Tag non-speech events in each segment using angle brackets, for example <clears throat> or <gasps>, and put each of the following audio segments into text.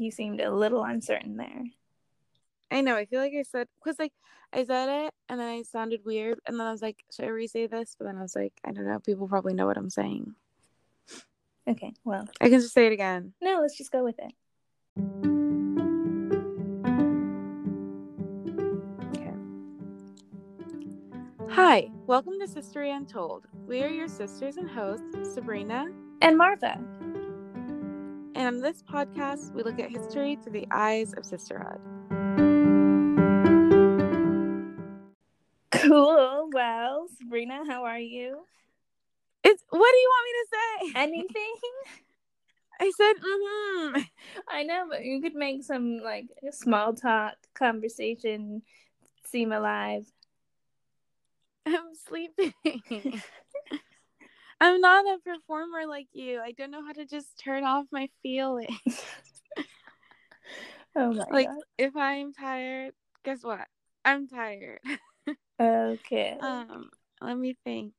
You seemed a little uncertain there. I know. I feel like I said because like I said it and then I sounded weird and then I was like, should I re-say this? But then I was like, I don't know. People probably know what I'm saying. Okay, well, I can just say it again. no, let's just go with it. Okay. Hi, welcome to Sistery Untold. We are your sisters and hosts, Sabrina, And Martha. And on this podcast, we look at history through the eyes of sisterhood. Cool. Well, Sabrina, how are you? It's what do you want me to say? Anything? <laughs> I said, mm-hmm. I know, but you could make some like small talk conversation seem alive. <laughs> I'm sleeping. <laughs> I'm not a performer like you. I don't know how to just turn off my feelings. <laughs> Oh my like if I'm tired, guess what? I'm tired. <laughs> Okay. Um, let me think.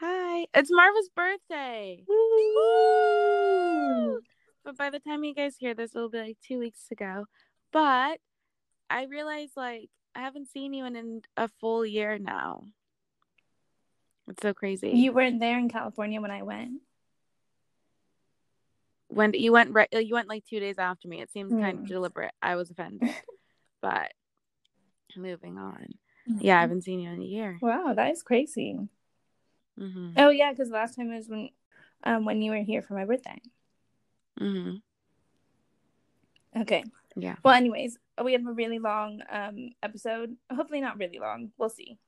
Hi, it's Marva's birthday. Woo! But by the time you guys hear this, it'll be like two weeks ago. But I realized like I haven't seen you in, in a full year now. It's so crazy. You weren't there in California when I went. when you went right, you went like two days after me. It seems kind Mm. of deliberate. I was offended, <laughs> but moving on. Yeah, I haven't seen you in a year. Wow, that is crazy. hmm Oh yeah, because last time was when, um, when you were here for my birthday. hmm Okay. Yeah. Well, anyways, we have a really long um episode. Hopefully not really long. We'll see.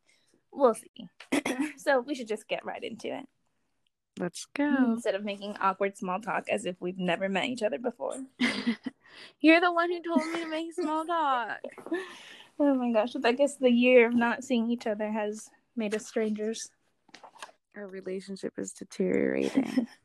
We'll see. <clears throat> so we should just get right into it Let's go. instead of making awkward small talk as if we've never met each other before. <laughs> You're the one who told me to make small talk. <laughs> Oh my gosh! I guess the year of not seeing each other has made us strangers. Our relationship is deteriorating. <laughs>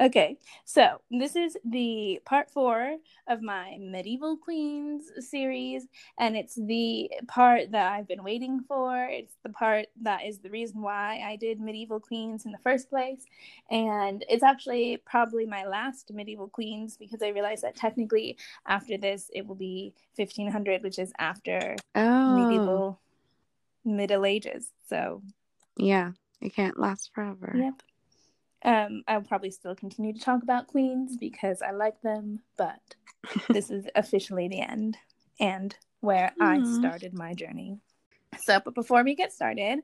Okay, so this is the part four of my medieval queens series, and it's the part that I've been waiting for. It's the part that is the reason why I did medieval queens in the first place, and it's actually probably my last medieval queens because I realized that technically after this it will be 1500, which is after oh, medieval Middle Ages. So yeah. It can't last forever. Yep. Um, I'll probably still continue to talk about queens because I like them, but this is <laughs> officially the end and where I started my journey. So, but before we get started,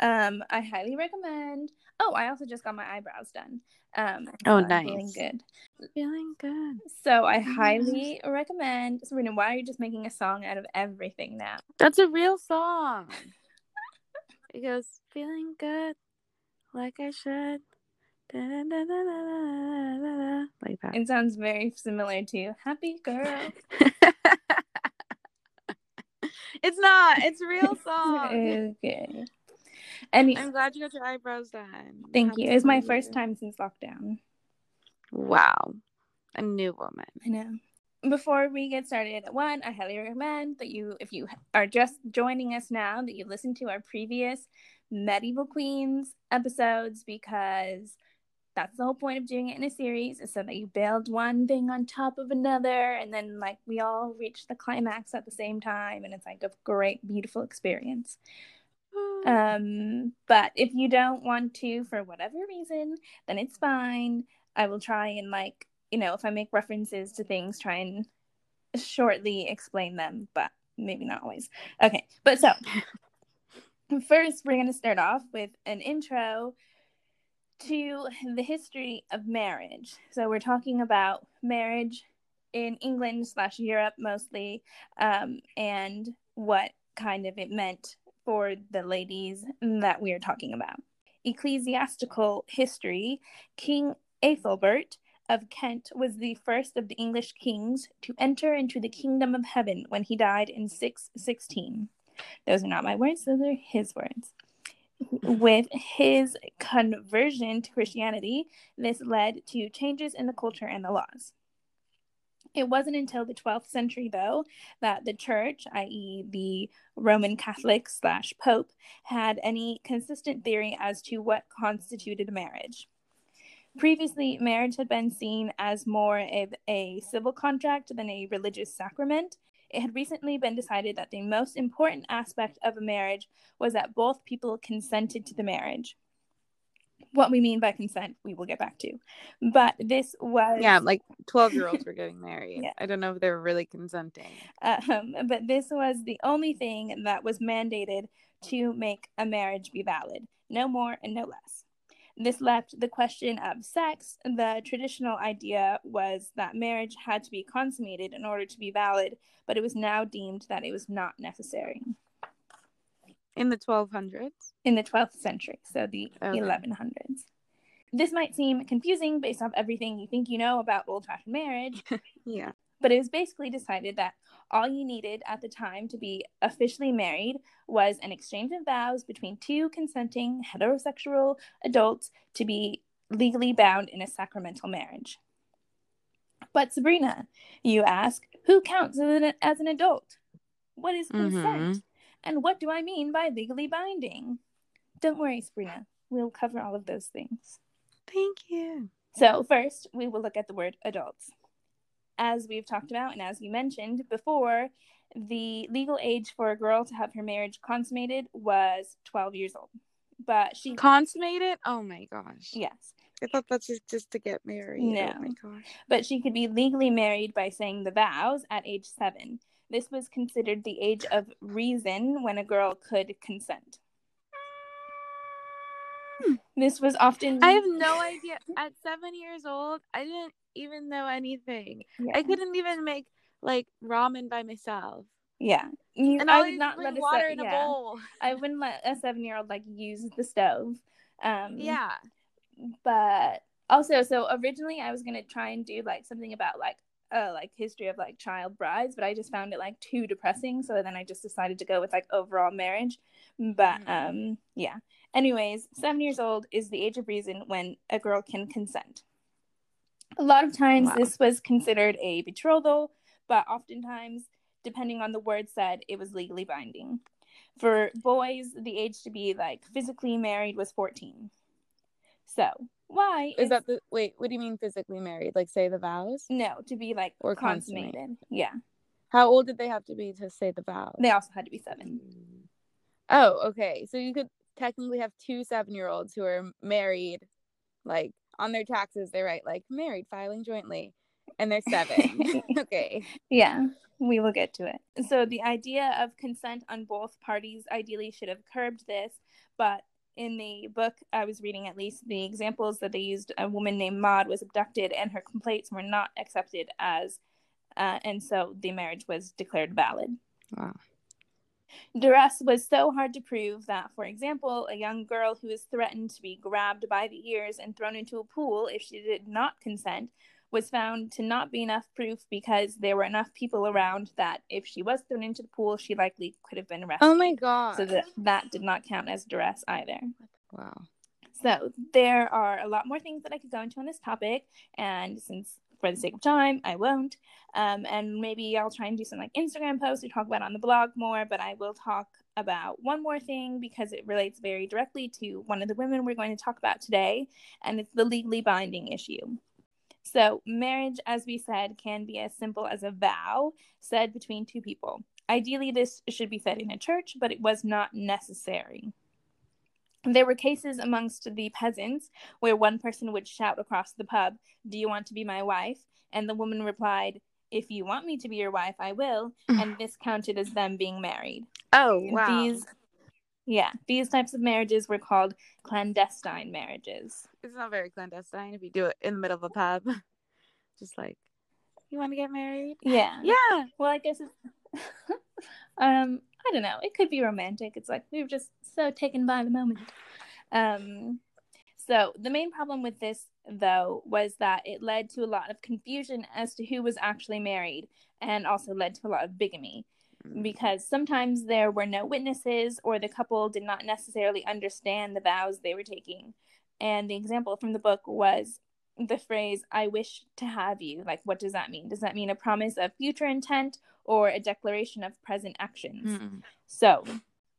um, I highly recommend. Oh, I also just got my eyebrows done. Um, Oh, I'm feeling good. Feeling good. So I highly recommend. Sabrina, why are you just making a song out of everything now? That's a real song. <laughs> it goes, feeling good, like I should. Like that. It sounds very similar to "Happy Girl." it's not. It's real song. okay. And I'm glad you got your eyebrows done. Thank you. It's my for first time since lockdown. Wow. A new woman. I know. Before we get started, one, I highly recommend that you, if you are just joining us now, that you listen to our previous Medieval Queens episodes because that's the whole point of doing it in a series is so that you build one thing on top of another and then like we all reach the climax at the same time and it's like a great beautiful experience <sighs> um, but if you don't want to for whatever reason, then it's fine. I will try and like, you know, if I make references to things, try and shortly explain them, but maybe not always. Okay, but so <laughs> first we're going to start off with an intro to the history of marriage. So we're talking about marriage in England slash Europe mostly, um, and what kind of it meant for the ladies that we are talking about. Ecclesiastical history King Ethelbert of Kent was the first of the English kings to enter into the kingdom of heaven when he died in 616. Those are not my words, those are his words. With his conversion to Christianity, this led to changes in the culture and the laws. It wasn't until the 12th century, though, that the church, i.e., the Roman Catholic slash Pope, had any consistent theory as to what constituted marriage. Previously, marriage had been seen as more of a civil contract than a religious sacrament. It had recently been decided that the most important aspect of a marriage was that both people consented to the marriage. What we mean by consent, we will get back to. But this was. Yeah, like 12 year olds were getting <laughs> married. Yeah. I don't know if they were really consenting. Um, but this was the only thing that was mandated to make a marriage be valid. No more and no less. This left the question of sex. The traditional idea was that marriage had to be consummated in order to be valid, but it was now deemed that it was not necessary In the 1200s? in the 12th century, so the Okay. 1100s. This might seem confusing based off everything you think you know about old fashioned marriage, <laughs> Yeah. But it was basically decided that all you needed at the time to be officially married was an exchange of vows between two consenting heterosexual adults to be legally bound in a sacramental marriage. But Sabrina, you ask, who counts as an, as an adult? What is consent? Mm-hmm. And what do I mean by legally binding? Don't worry, Sabrina. We'll cover all of those things. Thank you. So, first, we will look at the word adults. As we've talked about, and as you mentioned before, the legal age for a girl to have her marriage consummated was 12 years old. But she, Consummated? Oh my gosh. yes, I thought that's just, just to get married. Oh no. Oh my gosh. but she could be legally married by saying the vows at age seven. This was considered the age of reason when a girl could consent. Hmm. This was often. I have no idea. At seven years old, I didn't even know anything. Yeah. I couldn't even make like ramen by myself. yeah. You- And I I would not let water se- in a bowl. I wouldn't let a seven year old like use the stove. Um, Yeah. but also so originally i was going to try and do like something about like uh like history of like child brides but i just found it like too depressing so then i just decided to go with like overall marriage but Mhm. um yeah anyways seven years old is the age of reason when a girl can consent a lot of times Wow. this was considered a betrothal but oftentimes depending on the word said it was legally binding for boys the age to be like physically married was 14 so why Is that the wait? What do you mean physically married? Like say the vows? no to be like Or consummated? consummate. Yeah, How old did they have to be to say the vows? they also had to be seven. Oh, okay. So you could technically have two seven year olds who are married, like on their taxes, they write like married filing jointly, and they're seven. <laughs> <laughs> okay. Yeah, we will get to it. So the idea of consent on both parties ideally should have curbed this, but in the book I was reading, at least the examples that they used, a woman named Maud was abducted, and her complaints were not accepted as, uh, and so the marriage was declared valid. Wow. Duress was so hard to prove that, for example, a young girl who was threatened to be grabbed by the ears and thrown into a pool if she did not consent was found to not be enough proof because there were enough people around that if she was thrown into the pool, she likely could have been arrested. Oh my god. So that that did not count as duress either. wow. So there are a lot more things that I could go into on this topic, and since for the sake of time, I won't. Um, and maybe I'll try and do some like Instagram posts to talk about on the blog more. But I will talk about one more thing because it relates very directly to one of the women we're going to talk about today, and it's the legally binding issue. So, marriage, as we said, can be as simple as a vow said between two people. Ideally, this should be said in a church, but it was not necessary. There were cases amongst the peasants where one person would shout across the pub, Do you want to be my wife? And the woman replied, If you want me to be your wife, I will. <sighs> And this counted as them being married. Oh wow. These, yeah, these types of marriages were called clandestine marriages. it's not very clandestine if you do it in the middle of a pub. <laughs> Just like you want to get married? Yeah. Yeah. Well, I guess it's, <laughs> um, I don't know. It could be romantic. It's like we were just so taken by the moment. Um, so the main problem with this, though, was that it led to a lot of confusion as to who was actually married, and also led to a lot of bigamy because sometimes there were no witnesses or the couple did not necessarily understand the vows they were taking. And the example from the book was the phrase, I wish to have you. Like, what does that mean? Does that mean a promise of future intent or a declaration of present actions? Mm. So,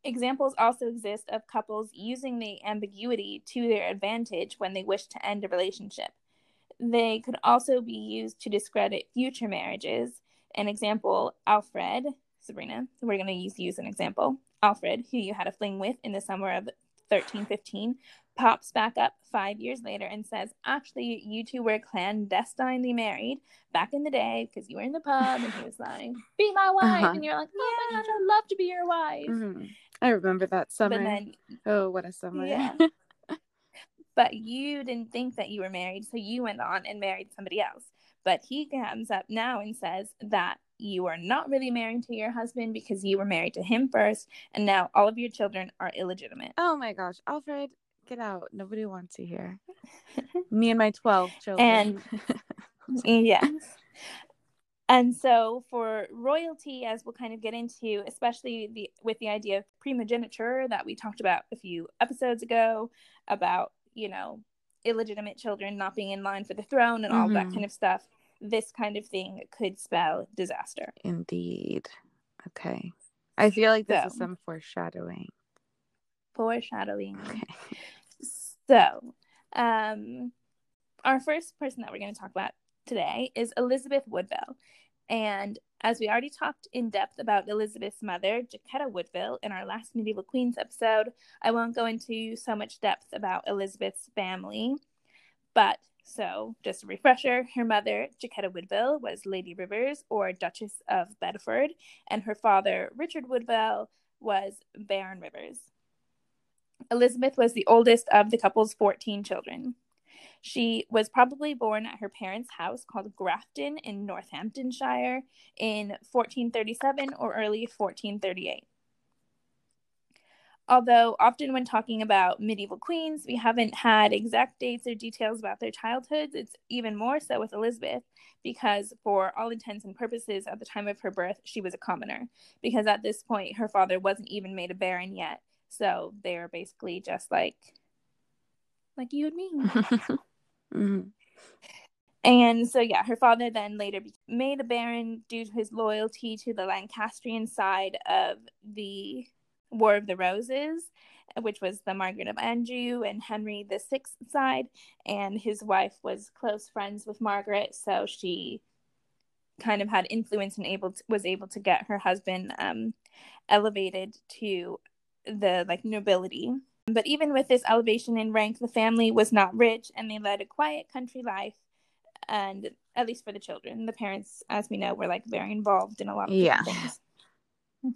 Examples also exist of couples using the ambiguity to their advantage when they wish to end a relationship. They could also be used to discredit future marriages. An example, Alfred, Sabrina, we're going to use, use an example. Alfred, who you had a fling with in the summer of 1315, pops back up five years later and says, Actually, you two were clandestinely married back in the day because you were in the pub. And he was <sighs> like, Be my wife. Uh-huh. And you're like, Oh my gosh, I'd love to be your wife. Mm-hmm. I remember that summer. Then, oh, what a summer. Yeah. <laughs> but you didn't think that you were married. So you went on and married somebody else. But he comes up now and says that you are not really married to your husband because you were married to him first. And now all of your children are illegitimate. Oh my gosh. Alfred, get out. Nobody wants you here. <laughs> Me and my 12 children. And yes. And so for royalty, as we'll kind of get into, especially the with the idea of primogeniture that we talked about a few episodes ago, about, you know, illegitimate children not being in line for the throne and all mm-hmm. that kind of stuff, this kind of thing could spell disaster. Indeed. Okay. I feel like this so, is some foreshadowing. Foreshadowing. Okay. <laughs> So, um, our first person that we're going to talk about today is Elizabeth Woodville. And as we already talked in depth about Elizabeth's mother, Jacquetta Woodville, in our last Medieval Queens episode, I won't go into so much depth about Elizabeth's family. But so, just a refresher her mother, Jacquetta Woodville, was Lady Rivers or Duchess of Bedford, and her father, Richard Woodville, was Baron Rivers. Elizabeth was the oldest of the couple's 14 children. She was probably born at her parents' house called Grafton in Northamptonshire in 1437 or early 1438. Although, often when talking about medieval queens, we haven't had exact dates or details about their childhoods. It's even more so with Elizabeth, because for all intents and purposes, at the time of her birth, she was a commoner. Because at this point, her father wasn't even made a baron yet. So they're basically just like, like you and me. <laughs> mm-hmm. And so, yeah, her father then later made a baron due to his loyalty to the Lancastrian side of the War of the Roses, which was the Margaret of Anjou and Henry the Sixth side, and his wife was close friends with Margaret, so she kind of had influence and able to, was able to get her husband um, elevated to the like nobility. But even with this elevation in rank, the family was not rich, and they led a quiet country life. And at least for the children, the parents, as we know, were like very involved in a lot of yeah. things. <laughs>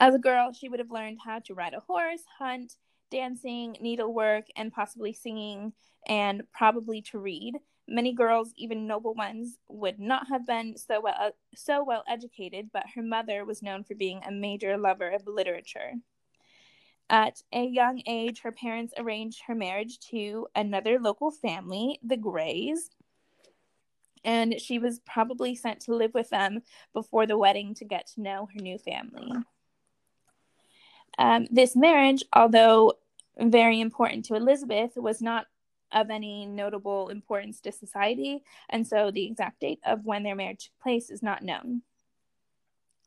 As a girl, she would have learned how to ride a horse, hunt, dancing, needlework, and possibly singing, and probably to read. Many girls, even noble ones, would not have been so well uh, so well educated, but her mother was known for being a major lover of literature. At a young age, her parents arranged her marriage to another local family, the Greys, and she was probably sent to live with them before the wedding to get to know her new family. Um, this marriage, although very important to Elizabeth, was not of any notable importance to society, and so the exact date of when their marriage took place is not known.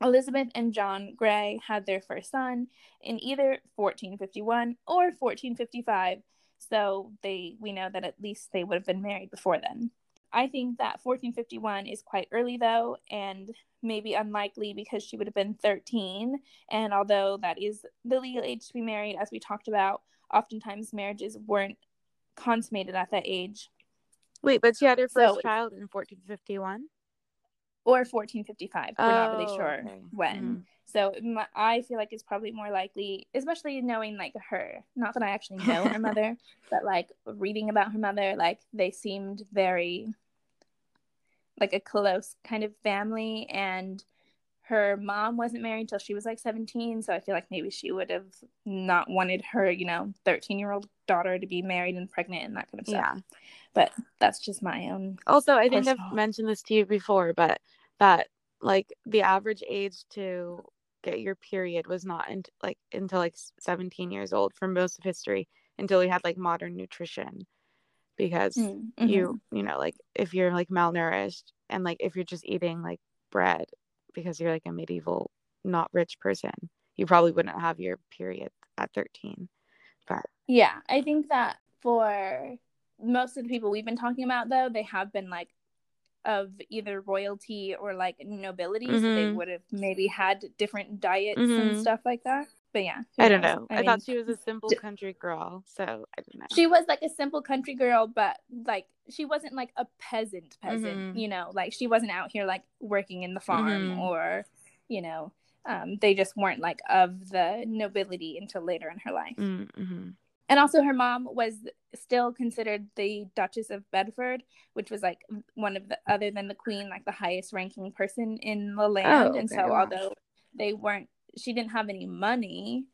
Elizabeth and John Grey had their first son in either 1451 or 1455, so they we know that at least they would have been married before then. I think that 1451 is quite early though, and maybe unlikely because she would have been 13. And although that is the legal age to be married, as we talked about, oftentimes marriages weren't consummated at that age. Wait, but she had her first so, child in 1451? Or 1455. Oh, We're not really oh, sure okay. when. Mm. So my, I feel like it's probably more likely, especially knowing like her. Not that I actually <laughs> know her mother, but like reading about her mother, like they seemed very like a close kind of family and her mom wasn't married till she was like 17 so i feel like maybe she would have not wanted her you know 13 year old daughter to be married and pregnant and that kind of stuff. Yeah. But that's just my own also i think i've mentioned this to you before but that like the average age to get your period was not in, like until like 17 years old for most of history until we had like modern nutrition. Because mm, mm-hmm. you you know like if you're like malnourished and like if you're just eating like bread because you're like a medieval not rich person you probably wouldn't have your period at 13. But yeah, I think that for most of the people we've been talking about, though, they have been like of either royalty or like nobility, mm-hmm. so they mm-hmm. would have maybe had different diets mm-hmm. and stuff like that. But yeah, I don't know. I, I mean, thought she was a simple country girl, so I don't know. She was like a simple country girl, but like she wasn't like a peasant peasant, mm-hmm. you know, like she wasn't out here like working in the farm mm-hmm. or, you know, um, they just weren't like of the nobility until later in her life. Mm-hmm. And also, her mom was still considered the Duchess of Bedford, which was like one of the other than the Queen, like the highest ranking person in the land. Oh. And so, although they weren't, she didn't have any money,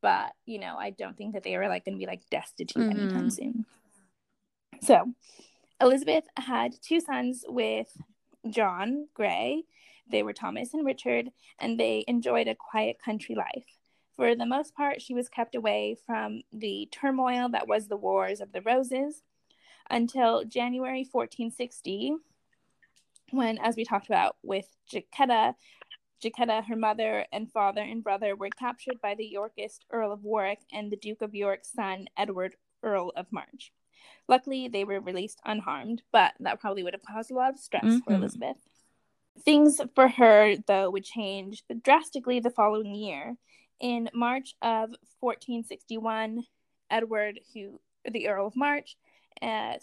but you know, I don't think that they were like going to be like destitute mm-hmm. anytime soon. So, Elizabeth had two sons with John Grey. They were Thomas and Richard, and they enjoyed a quiet country life. For the most part, she was kept away from the turmoil that was the Wars of the Roses until January 1460, when, as we talked about with Jacquetta, Jacquetta, her mother and father and brother were captured by the Yorkist Earl of Warwick and the Duke of York's son, Edward, Earl of March. Luckily, they were released unharmed, but that probably would have caused a lot of stress mm-hmm. for Elizabeth. Things for her, though, would change drastically the following year in March of 1461, Edward, who the Earl of March, uh,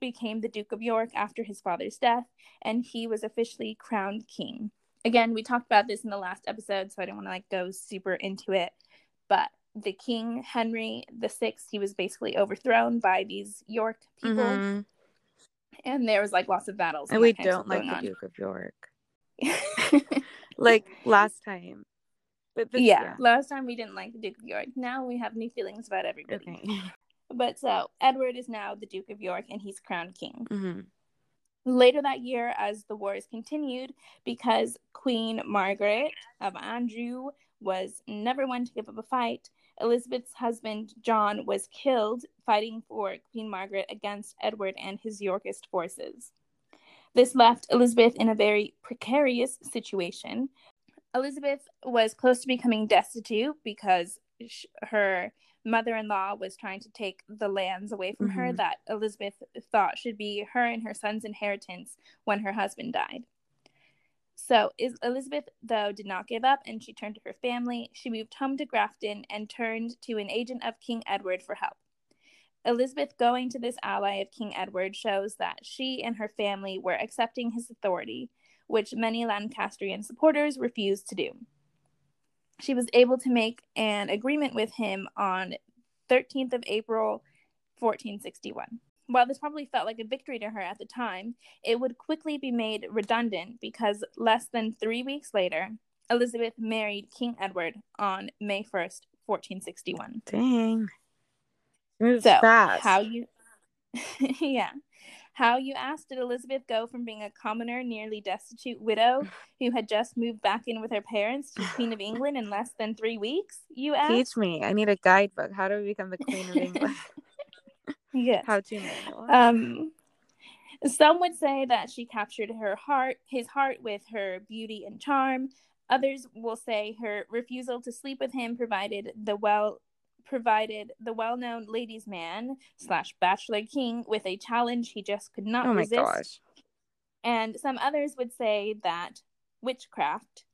became the Duke of York after his father's death, and he was officially crowned king. Again, we talked about this in the last episode, so I don't want to like go super into it. But the King Henry the Sixth, he was basically overthrown by these York people, mm-hmm. and there was like lots of battles. And we don't like the on. Duke of York. <laughs> like last time but this, yeah, yeah, last time we didn't like the Duke of York. Now we have new feelings about everybody. Okay. <laughs> But so Edward is now the Duke of York and he's crowned king. Mm-hmm. Later that year, as the wars continued, because Queen Margaret of Anjou was never one to give up a fight, Elizabeth's husband John was killed fighting for Queen Margaret against Edward and his Yorkist forces. This left Elizabeth in a very precarious situation Elizabeth was close to becoming destitute because her mother in law was trying to take the lands away from mm-hmm. her that Elizabeth thought should be her and her son's inheritance when her husband died. So Elizabeth, though, did not give up and she turned to her family. She moved home to Grafton and turned to an agent of King Edward for help. Elizabeth going to this ally of King Edward shows that she and her family were accepting his authority which many Lancastrian supporters refused to do. She was able to make an agreement with him on 13th of April 1461. While this probably felt like a victory to her at the time, it would quickly be made redundant because less than three weeks later, Elizabeth married King Edward on May 1st, 1461. Dang. so, fast. how you <laughs> yeah. How you asked did Elizabeth go from being a commoner, nearly destitute widow <sighs> who had just moved back in with her parents to Queen of England in less than three weeks? You asked. Teach me. I need a guidebook. How do we become the Queen of England? <laughs> yeah. How to manual. Um. Some would say that she captured her heart, his heart, with her beauty and charm. Others will say her refusal to sleep with him provided the well provided the well-known ladies' man slash bachelor king with a challenge he just could not oh resist. Gosh. And some others would say that witchcraft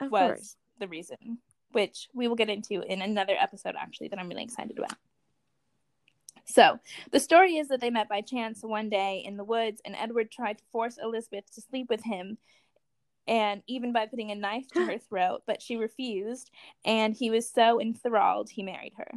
of was course. the reason, which we will get into in another episode actually that I'm really excited about. So, the story is that they met by chance one day in the woods, and Edward tried to force Elizabeth to sleep with him and even by putting a knife to her <gasps> throat, but she refused, and he was so enthralled he married her.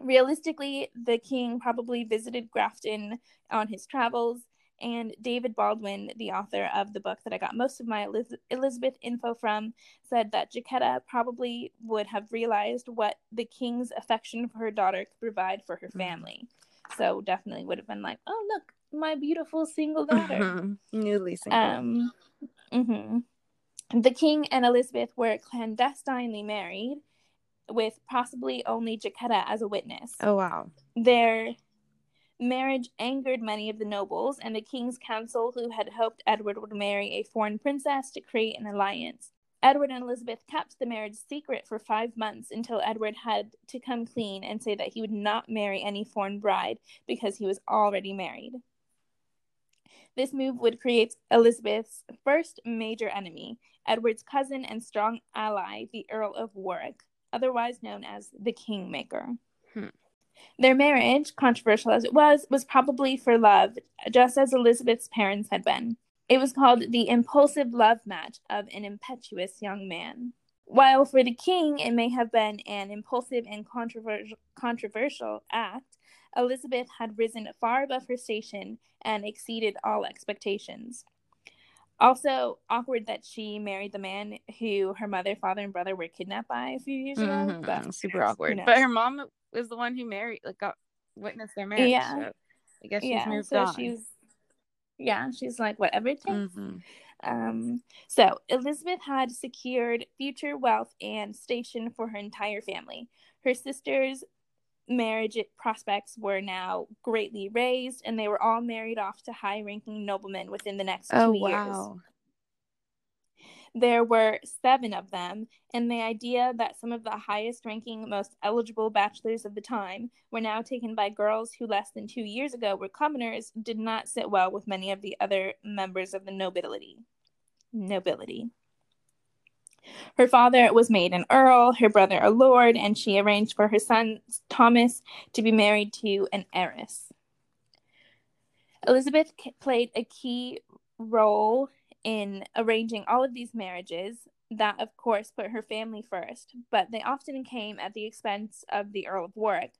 Realistically, the king probably visited Grafton on his travels, and David Baldwin, the author of the book that I got most of my Eliz- Elizabeth info from, said that Jacquetta probably would have realized what the king's affection for her daughter could provide for her mm. family. So definitely would have been like, "Oh, look, my beautiful single <laughs> daughter, mm-hmm. newly single." Um, Mm-hmm. The king and Elizabeth were clandestinely married, with possibly only Jacquetta as a witness. Oh, wow. Their marriage angered many of the nobles and the king's council, who had hoped Edward would marry a foreign princess to create an alliance. Edward and Elizabeth kept the marriage secret for five months until Edward had to come clean and say that he would not marry any foreign bride because he was already married. This move would create Elizabeth's first major enemy, Edward's cousin and strong ally, the Earl of Warwick, otherwise known as the Kingmaker. Hmm. Their marriage, controversial as it was, was probably for love, just as Elizabeth's parents had been. It was called the impulsive love match of an impetuous young man. While for the king it may have been an impulsive and controversial, controversial act, Elizabeth had risen far above her station and exceeded all expectations. Also, awkward that she married the man who her mother, father, and brother were kidnapped by a few years mm-hmm. ago. But super awkward. But her mom was the one who married, like, got witnessed their marriage. Yeah. So I guess she's yeah, moved so on. She's, yeah, she's like, whatever it takes. Mm-hmm. Um, so Elizabeth had secured future wealth and station for her entire family. Her sisters marriage prospects were now greatly raised, and they were all married off to high ranking noblemen within the next oh, two wow. years. There were seven of them, and the idea that some of the highest ranking, most eligible bachelors of the time were now taken by girls who less than two years ago were commoners did not sit well with many of the other members of the nobility. Nobility. Her father was made an earl, her brother a lord, and she arranged for her son Thomas to be married to an heiress. Elizabeth played a key role in arranging all of these marriages. That, of course, put her family first, but they often came at the expense of the Earl of Warwick.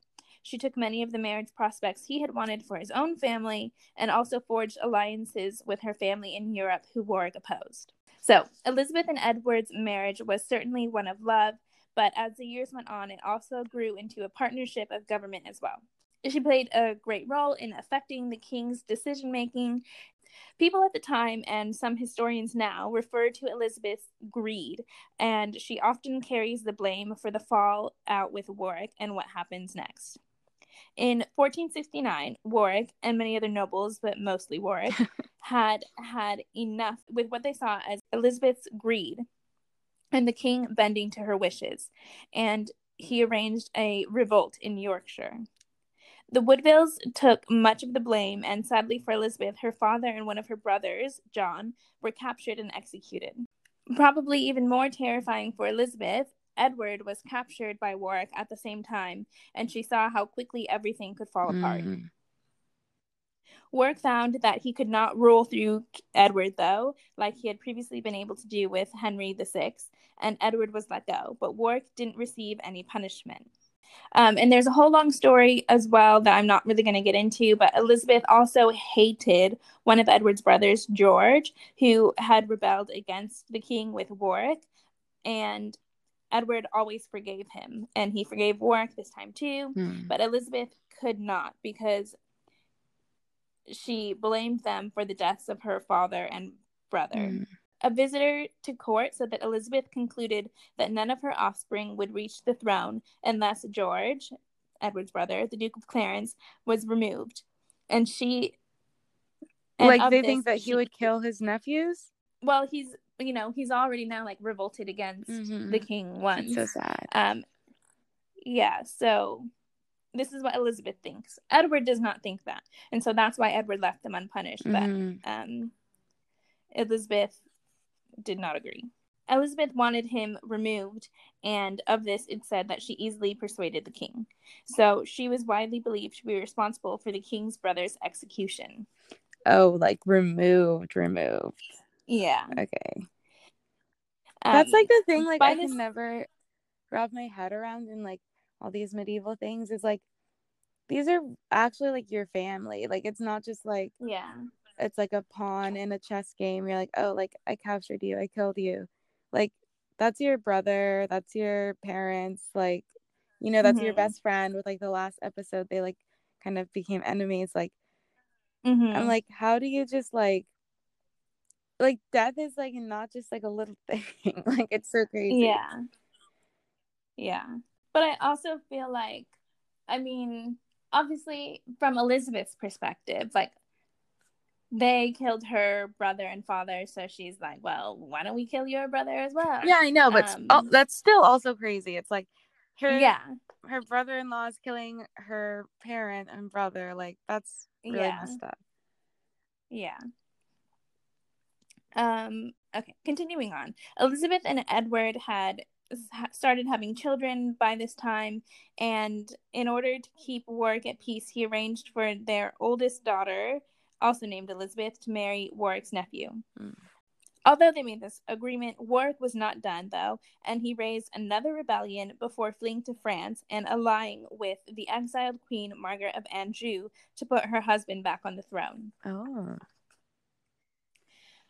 She took many of the marriage prospects he had wanted for his own family and also forged alliances with her family in Europe who Warwick opposed. So, Elizabeth and Edward's marriage was certainly one of love, but as the years went on, it also grew into a partnership of government as well. She played a great role in affecting the king's decision making. People at the time and some historians now refer to Elizabeth's greed, and she often carries the blame for the fallout with Warwick and what happens next. In 1469, Warwick and many other nobles, but mostly Warwick, <laughs> had had enough with what they saw as Elizabeth's greed and the king bending to her wishes, and he arranged a revolt in Yorkshire. The Woodvilles took much of the blame, and sadly for Elizabeth, her father and one of her brothers, John, were captured and executed. Probably even more terrifying for Elizabeth, Edward was captured by Warwick at the same time, and she saw how quickly everything could fall mm. apart. Warwick found that he could not rule through Edward, though, like he had previously been able to do with Henry VI, and Edward was let go, but Warwick didn't receive any punishment. Um, and there's a whole long story as well that I'm not really going to get into, but Elizabeth also hated one of Edward's brothers, George, who had rebelled against the king with Warwick. And Edward always forgave him, and he forgave Warwick this time too. Mm. But Elizabeth could not because she blamed them for the deaths of her father and brother. Mm. A visitor to court said that Elizabeth concluded that none of her offspring would reach the throne unless George, Edward's brother, the Duke of Clarence, was removed. And she. And like they this, think that he would kill his nephews? Well, he's you know he's already now like revolted against mm-hmm. the king once. so sad. Um, yeah. So this is what Elizabeth thinks. Edward does not think that, and so that's why Edward left them unpunished. Mm-hmm. But um, Elizabeth did not agree. Elizabeth wanted him removed, and of this it said that she easily persuaded the king. So she was widely believed to be responsible for the king's brother's execution. Oh, like removed, removed. Yeah. Okay. Um, That's like the thing. Like I this... can never wrap my head around and like all these medieval things. Is like these are actually like your family. Like it's not just like yeah. It's like a pawn in a chess game. You're like, oh, like I captured you, I killed you. Like that's your brother. That's your parents. Like you know, that's mm-hmm. your best friend. With like the last episode, they like kind of became enemies. Like mm-hmm. I'm like, how do you just like like death is like not just like a little <laughs> thing. like it's so crazy. Yeah. Yeah. But I also feel like I mean, obviously from Elizabeth's perspective, like they killed her brother and father, so she's like, "Well, why don't we kill your brother as well?" Yeah, I know, but Um, oh, that's still also crazy. It's like her yeah, her brother-in-law is killing her parent and brother. Like that's really Yeah. messed up. yeah. Um. Okay, continuing on. Elizabeth and Edward had started having children by this time, and in order to keep Warwick at peace, he arranged for their oldest daughter, also named Elizabeth, to marry Warwick's nephew. Mm. Although they made this agreement, Warwick was not done, though, and he raised another rebellion before fleeing to France and allying with the exiled Queen Margaret of Anjou to put her husband back on the throne. Oh.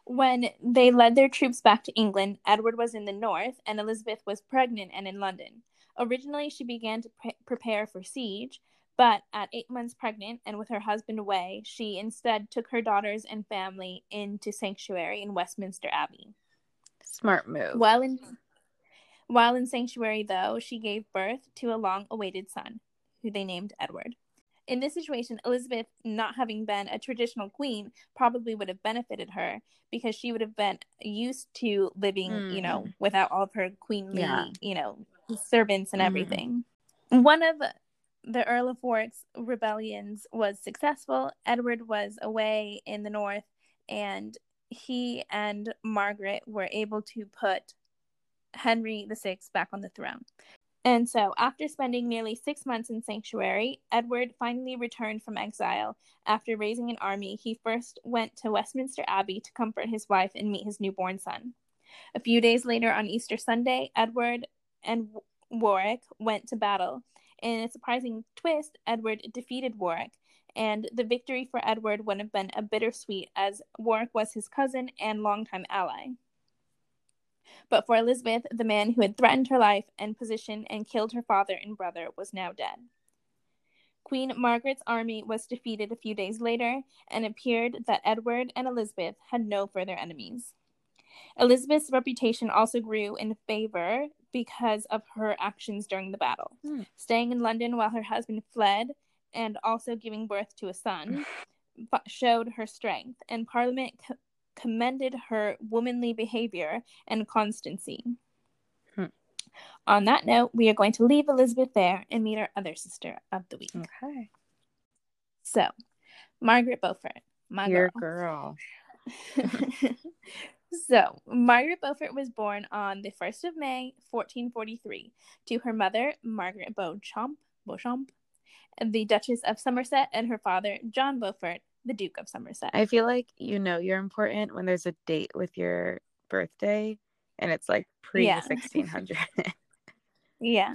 When they led their troops back to England, Edward was in the north and Elizabeth was pregnant and in London. Originally, she began to pre- prepare for siege, but at eight months pregnant and with her husband away, she instead took her daughters and family into sanctuary in Westminster Abbey. Smart move. While in while in sanctuary, though, she gave birth to a long-awaited son, who they named Edward. In this situation, Elizabeth, not having been a traditional queen, probably would have benefited her because she would have been used to living, you know, Mm. without all of her queenly, Yeah. you know, servants and Mhm. everything. One of the Earl of Warwick's rebellions was successful. Edward was away in the north, and he and Margaret were able to put Henry VI back on the throne. And so, after spending nearly six months in sanctuary, Edward finally returned from exile. After raising an army, he first went to Westminster Abbey to comfort his wife and meet his newborn son. A few days later, on Easter Sunday, Edward and Warwick went to battle. In a surprising twist, Edward defeated Warwick, and the victory for Edward would have been a bittersweet as Warwick was his cousin and longtime ally. But for Elizabeth, the man who had threatened her life and position and killed her father and brother was now dead. Queen Margaret's army was defeated a few days later, and it appeared that Edward and Elizabeth had no further enemies. Elizabeth's reputation also grew in favor because of her actions during the battle. Hmm. Staying in London while her husband fled and also giving birth to a son <sighs> showed her strength, and Parliament co- commended her womanly behavior and constancy. Hmm. On that note, we are going to leave Elizabeth there and meet our other sister of the week. Okay. So, Margaret Beaufort, my Your girl. girl. <laughs> so, Margaret Beaufort was born on the 1st of May, 1443, to her mother, Margaret Beauchamp, Beauchamp, the Duchess of Somerset, and her father, John Beaufort, the Duke of Somerset. I feel like you know you're important when there's a date with your birthday and it's like pre Yeah. 1600. <laughs> yeah.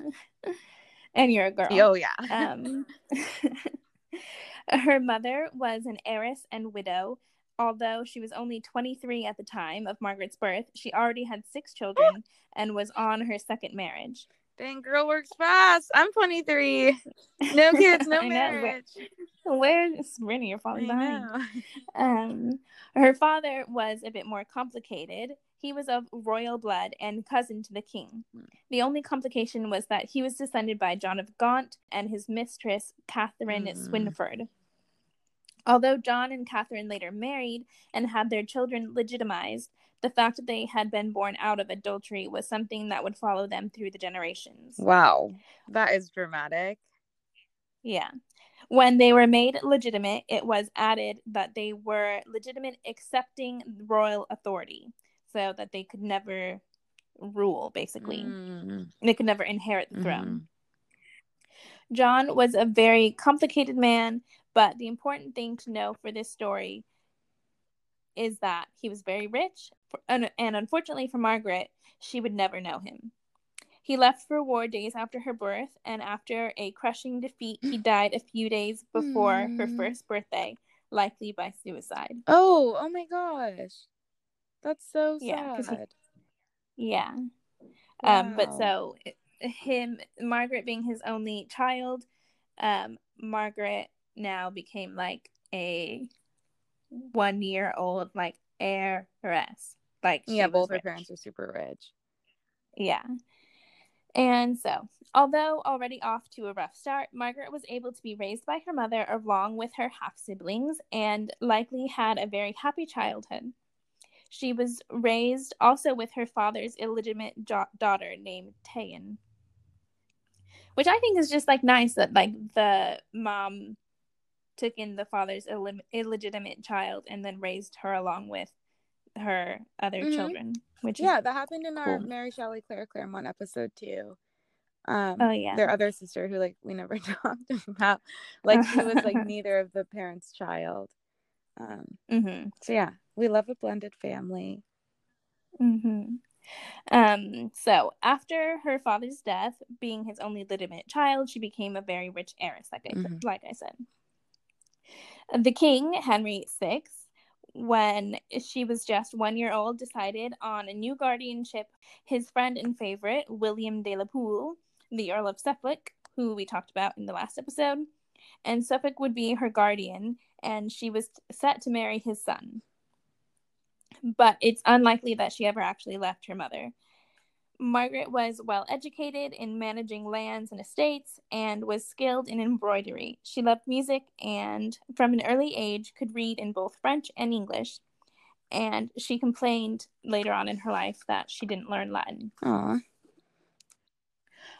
And you're a girl. oh yeah. Um, <laughs> her mother was an heiress and widow. Although she was only 23 at the time of Margaret's birth, she already had six children <gasps> and was on her second marriage. Dang girl works fast. I'm 23. No <laughs> kids, no I know, where- marriage. Where's? You're I falling behind. Um, her father was a bit more complicated. He was of royal blood and cousin to the king. The only complication was that he was descended by John of Gaunt and his mistress, Catherine Hmm. Swynford. Although John and Catherine later married and had their children legitimized, the fact that they had been born out of adultery was something that would follow them through the generations. Wow. That is dramatic. Yeah. When they were made legitimate, it was added that they were legitimate accepting royal authority so that they could never rule, basically. Mm, They could never inherit the throne. John was a very complicated man, but the important thing to know for this story is that he was very rich, and and unfortunately for Margaret, she would never know him. He left for war days after her birth, and after a crushing defeat, he <sighs> died a few days before her Mm. first birthday, likely by suicide. Oh, oh my gosh. That's so Yeah, 'cause he- sad. Yeah. Um, but so him, Margaret being his only child, um, Margaret now became like a one year old like heiress. Like she yeah, both her parents are super rich. Yeah. And so, although already off to a rough start, Margaret was able to be raised by her mother along with her half siblings and likely had a very happy childhood. She was raised also with her father's illegitimate jo- daughter named Tayan. Which I think is just like nice that like the mom took in the father's Ill- illegitimate child and then raised her along with her other mm-hmm. children. Which yeah, that happened in our Mary Shelley Claire Clairmont episode too. Um, oh yeah, their other sister who like we never <laughs> talked about, like she was like <laughs> neither of the parents' child. Um, mm-hmm. So yeah, we love a blended family. Mm-hmm. Um, so after her father's death, being his only legitimate child, she became a very rich heiress, like I mm-hmm. like I said. The king, Henry VI, when she was just one year old, decided on a new guardianship. His friend and favorite, William de la Pole, the Earl of Suffolk, who we talked about in the last episode, and Suffolk would be her guardian, and she was set to marry his son. But it's unlikely that she ever actually left her mother. Margaret was well educated in managing lands and estates and was skilled in embroidery. She loved music and, from an early age, could read in both French and English. And she complained later on in her life that she didn't learn Latin. Aww.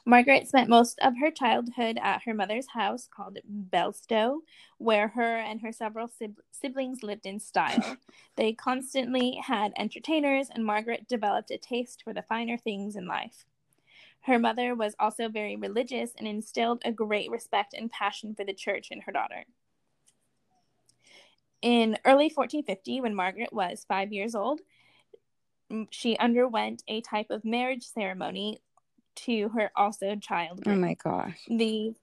Margaret spent most of her childhood at her mother's house called Bletsoe, where her and her several siblings lived in style. <laughs> they constantly had entertainers, and Margaret developed a taste for the finer things in life. Her mother was also very religious and instilled a great respect and passion for the church in her daughter. In early 1450, when Margaret was five years old, she underwent a type of marriage ceremony to her also child. Groom. Oh my gosh. The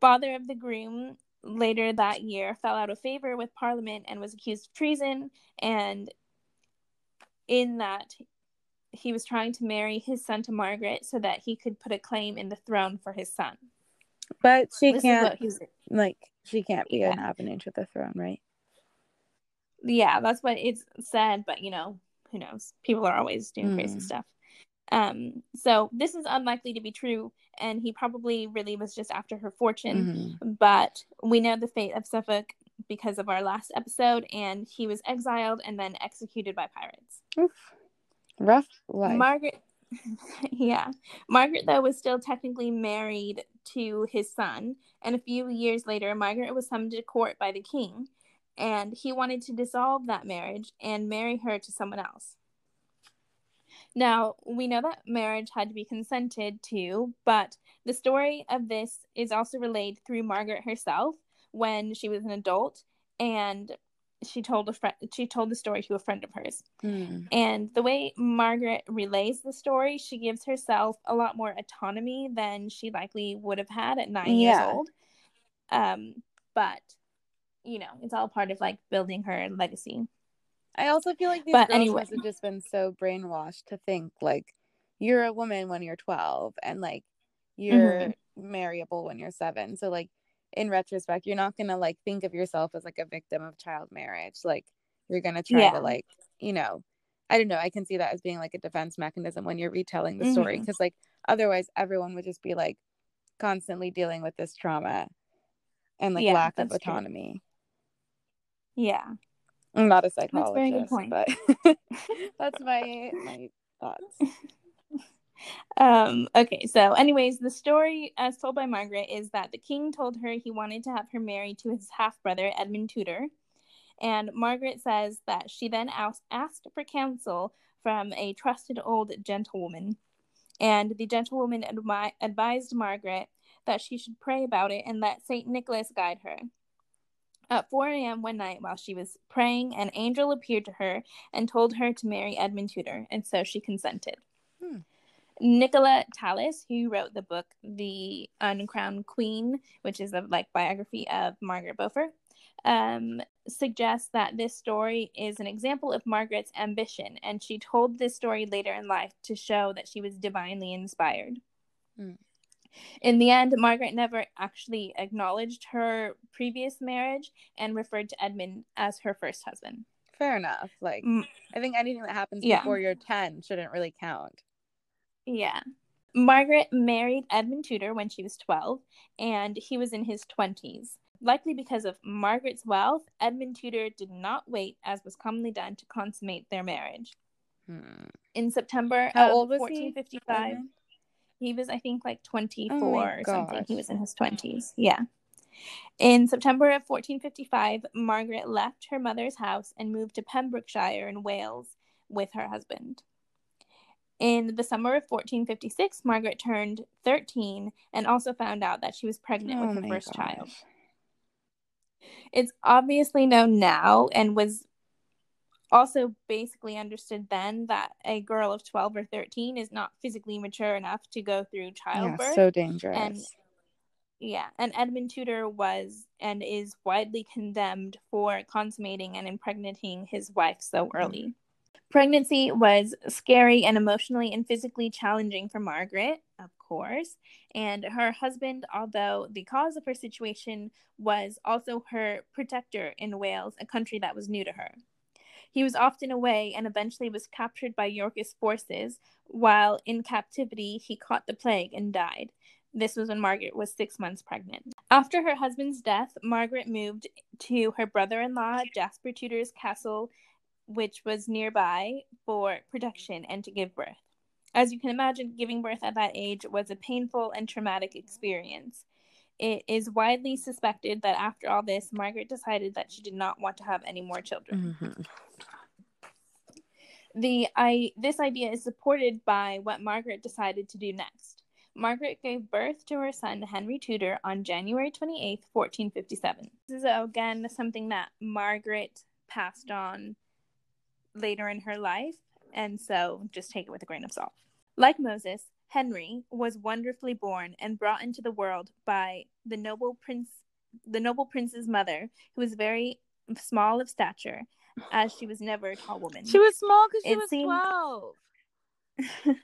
father of the groom later that year fell out of favor with Parliament and was accused of treason. And in that, he was trying to marry his son to Margaret so that he could put a claim in the throne for his son. But she this can't, like, she can't be yeah. an avenue to the throne, right? Yeah, that's what it's said. But you know, who knows? People are always doing mm. crazy stuff. Um, so this is unlikely to be true, and he probably really was just after her fortune. Mm-hmm. But we know the fate of Suffolk because of our last episode, and he was exiled and then executed by pirates. Oof. Rough life. Margaret, <laughs> yeah, Margaret though was still technically married to his son, and a few years later, Margaret was summoned to court by the king, and he wanted to dissolve that marriage and marry her to someone else. Now, we know that marriage had to be consented to, but the story of this is also relayed through Margaret herself when she was an adult and she told a friend she told the story to a friend of hers. Mm. And the way Margaret relays the story, she gives herself a lot more autonomy than she likely would have had at 9 yeah. years old. Um but you know, it's all part of like building her legacy. I also feel like these but girls anyway. must have just been so brainwashed to think like you're a woman when you're 12 and like you're mm-hmm. marryable when you're seven. So like in retrospect, you're not gonna like think of yourself as like a victim of child marriage. Like you're gonna try yeah. to like, you know, I don't know. I can see that as being like a defense mechanism when you're retelling the story because mm-hmm. like otherwise everyone would just be like constantly dealing with this trauma and like yeah, lack of autonomy. True. Yeah. I'm not a psychologist, but <laughs> that's my my thoughts. <laughs> Um, okay, so anyways, the story as told by Margaret is that the king told her he wanted to have her married to his half brother Edmund Tudor. And Margaret says that she then asked, asked for counsel from a trusted old gentlewoman. And the gentlewoman admi- advised Margaret that she should pray about it and let St. Nicholas guide her. At 4 a.m. one night, while she was praying, an angel appeared to her and told her to marry Edmund Tudor, and so she consented. Hmm. Nicola Tallis, who wrote the book The Uncrowned Queen, which is a like biography of Margaret Beaufort, um, suggests that this story is an example of Margaret's ambition, and she told this story later in life to show that she was divinely inspired. Hmm. In the end, Margaret never actually acknowledged her previous marriage and referred to Edmund as her first husband. Fair enough. Like, mm. I think anything that happens yeah. before you're 10 shouldn't really count. Yeah. Margaret married Edmund Tudor when she was 12, and he was in his 20s. Likely because of Margaret's wealth, Edmund Tudor did not wait, as was commonly done, to consummate their marriage. Hmm. In September How of old was 1455, he? was, I think, like 24 Oh or something. He was in his 20s. Yeah. In September of 1455, Margaret left her mother's house and moved to Pembrokeshire in Wales with her husband. In the summer of 1456, Margaret turned 13 and also found out that she was pregnant Oh with her first child. It's obviously known now and was also basically understood then that a girl of 12 or 13 is not physically mature enough to go through childbirth. Yeah, so dangerous. and yeah, and Edmund Tudor was and is widely condemned for consummating and impregnating his wife so mm-hmm. early. Pregnancy was scary and emotionally and physically challenging for Margaret, of course, and her husband, although the cause of her situation was also her protector in Wales, a country that was new to her. He was often away and eventually was captured by Yorkist forces. While in captivity, he caught the plague and died. This was when Margaret was six months pregnant. After her husband's death, Margaret moved to her brother in law, Jasper Tudor's castle, which was nearby, for protection and to give birth. As you can imagine, giving birth at that age was a painful and traumatic experience. It is widely suspected that after all this, Margaret decided that she did not want to have any more children. Mhm. The I this idea is supported by what Margaret decided to do next. Margaret gave birth to her son Henry Tudor on January 28th, 1457. This is again something that Margaret passed on later in her life, and so just take it with a grain of salt. Like Moses, Henry was wonderfully born and brought into the world by the noble prince the noble prince's mother, who was very small of stature, as she was never a tall woman. She was small because she It was seemed- 12. <laughs>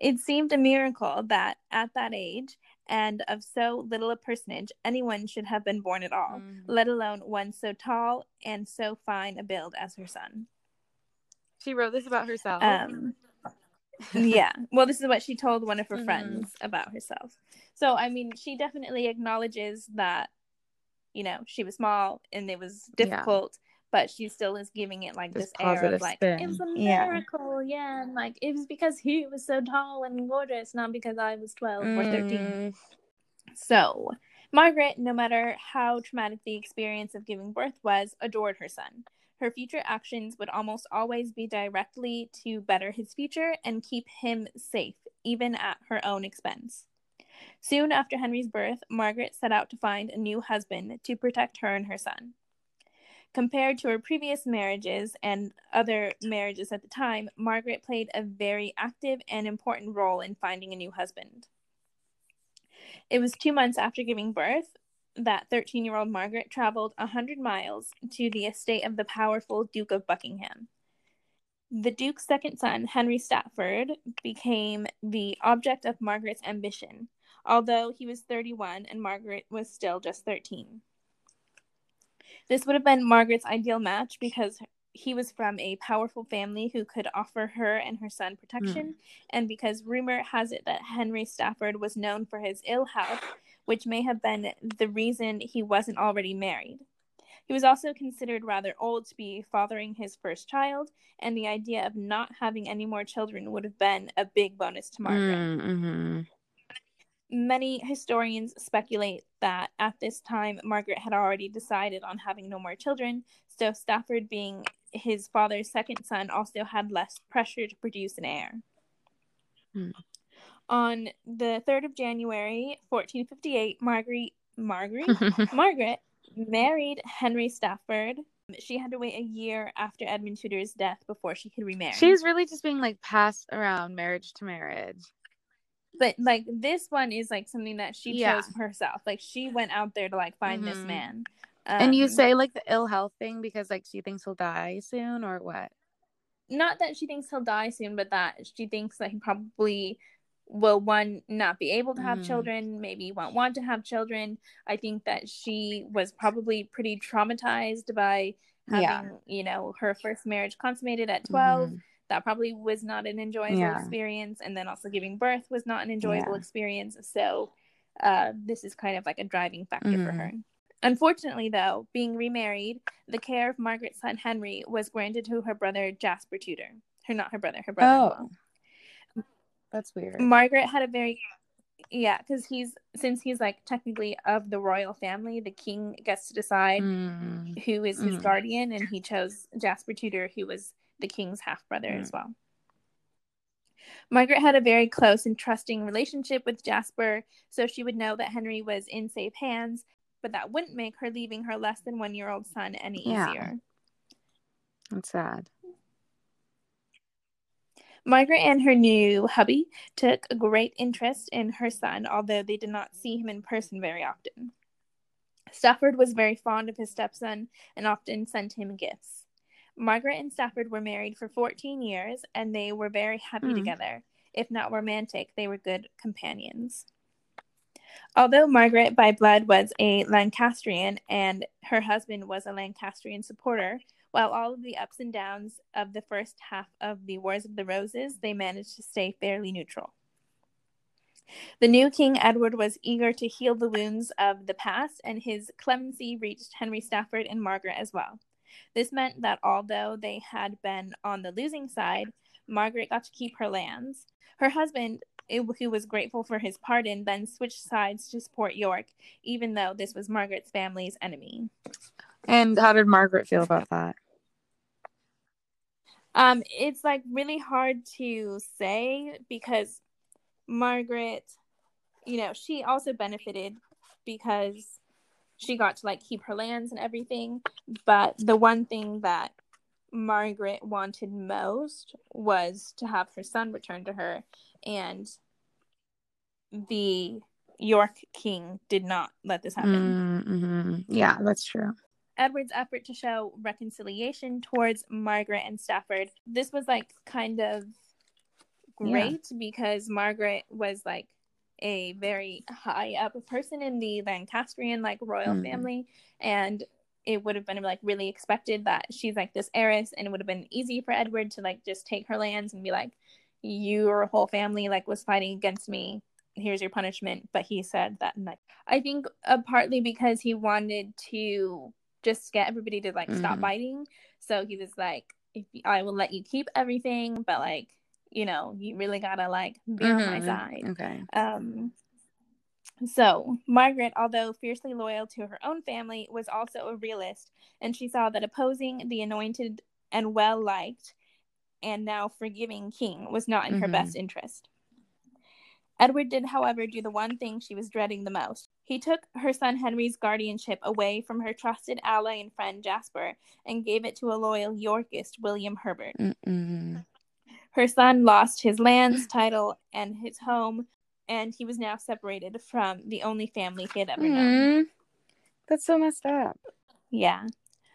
it seemed a miracle that at that age and of so little a personage anyone should have been born at all, Mhm. let alone one so tall and so fine a build as her son. She wrote this about herself. Um, yeah. <laughs> Well, this is what she told one of her Mhm. friends about herself. So, I mean, she definitely acknowledges that, you know, she was small and it was Yeah. difficult, but she still is giving it like This this, air of like, spin. it was a miracle. Yeah. And like, it was because he was so tall and gorgeous, not because I was 12 or 13. Mm, So, Margaret, no matter how traumatic the experience of giving birth was, adored her son. Her future actions would almost always be directly to better his future and keep him safe, even at her own expense. Soon after Henry's birth, Margaret set out to find a new husband to protect her and her son. Compared to her previous marriages and other marriages at the time, Margaret played a very active and important role in finding a new husband. It was two months after giving birth that 13 year old Margaret traveled a 100 miles to the estate of the powerful Duke of Buckingham. The Duke's second son, Henry Stafford, became the object of Margaret's ambition, although he was 31 and Margaret was still just 13. This would have been Margaret's ideal match because he was from a powerful family who could offer her and her son protection, hmm. and because rumor has it that Henry Stafford was known for his ill health, which may have been the reason he wasn't already married. He was also considered rather old to be fathering his first child, and the idea of not having any more children would have been a big bonus to Margaret. mm, mhm. Many historians speculate that at this time Margaret had already decided on having no more children, so Stafford, being his father's second son, also had less pressure to produce an heir. Hmm. On the 3rd of January, 1458, Margaret, Margaret, <laughs> Margaret married Henry Stafford. She had to wait a year after Edmund Tudor's death before she could remarry. She's really just being like passed around marriage to marriage. but like this one is like something that she Yeah. chose herself. Like she went out there to like find this Mhm. man. and you Um, say like the ill health thing because like she thinks he'll die soon or what? not that she thinks he'll die soon, but that she thinks that he probably will one not be able to have Mm. children, maybe won't want to have children. I think that she was probably pretty traumatized by having, Yeah. you know, her first marriage consummated at 12. Mhm. that probably was not an enjoyable Yeah. experience and then also giving birth was not an enjoyable Yeah. experience so uh, this is kind of like a driving factor for Mhm. her unfortunately though being remarried the care of margaret's son henry was granted to her brother jasper tudor her not her brother her brother Oh, that's weird. margaret had a very yeah because he's since he's like technically of the royal family the king gets to decide Mm. who is his Mm. guardian, and he chose Jasper Tudor, who was the king's half brother Mm. as well. Margaret had a very close and trusting relationship with Jasper, so she would know that Henry was in safe hands, but that wouldn't make her leaving her less than one year old son any Yeah. easier. That's sad. Margaret and her new hubby took a great interest in her son, although they did not see him in person very often. Stafford was very fond of his stepson and often sent him gifts. Margaret and Stafford were married for 14 years and they were very happy Hmm. together. If not romantic, they were good companions. Although Margaret by blood was a Lancastrian and her husband was a Lancastrian supporter, while all of the ups and downs of the first half of the Wars of the Roses, they managed to stay fairly neutral. The new King Edward was eager to heal the wounds of the past, and his clemency reached Henry Stafford and Margaret as well. This meant that although they had been on the losing side, Margaret got to keep her lands. Her husband, eh, who was grateful for his pardon, then switched sides to support York, even though this was Margaret's family's enemy. And how did Margaret feel about that? Um, it's like really hard to say because Margaret, you know, she also benefited because she got to like keep her lands and everything. But the one thing that Margaret wanted most was to have her son returned to her, and the York king did not let this happen. Mm-hmm. Yeah, that's true. Edward's effort to show reconciliation towards Margaret and Stafford. This was like kind of great because Margaret was like a very high up person in the Lancastrian like royal Mhm. family. And it would have been like really expected that she's like this heiress and it would have been easy for Edward to like just take her lands and be like your whole family like was fighting against me. Here's your punishment. But he said that like I think uh, partly because he wanted to just get everybody to like stop Mhm. fighting so he was like if I will let you keep everything but like you know you really gotta like be on my Mhm. side Okay. um, so, Margaret, although fiercely loyal to her own family, was also a realist, and she saw that opposing the anointed and well liked and now forgiving king was not in her Mhm. best interest. Edward did, however, do the one thing she was dreading the most. He took her son Henry's guardianship away from her trusted ally and friend Jasper and gave it to a loyal Yorkist, William Herbert. Mm-mm. Her son lost his lands, title, and his home, and he was now separated from the only family he had ever known. Mm. That's so messed up. Yeah.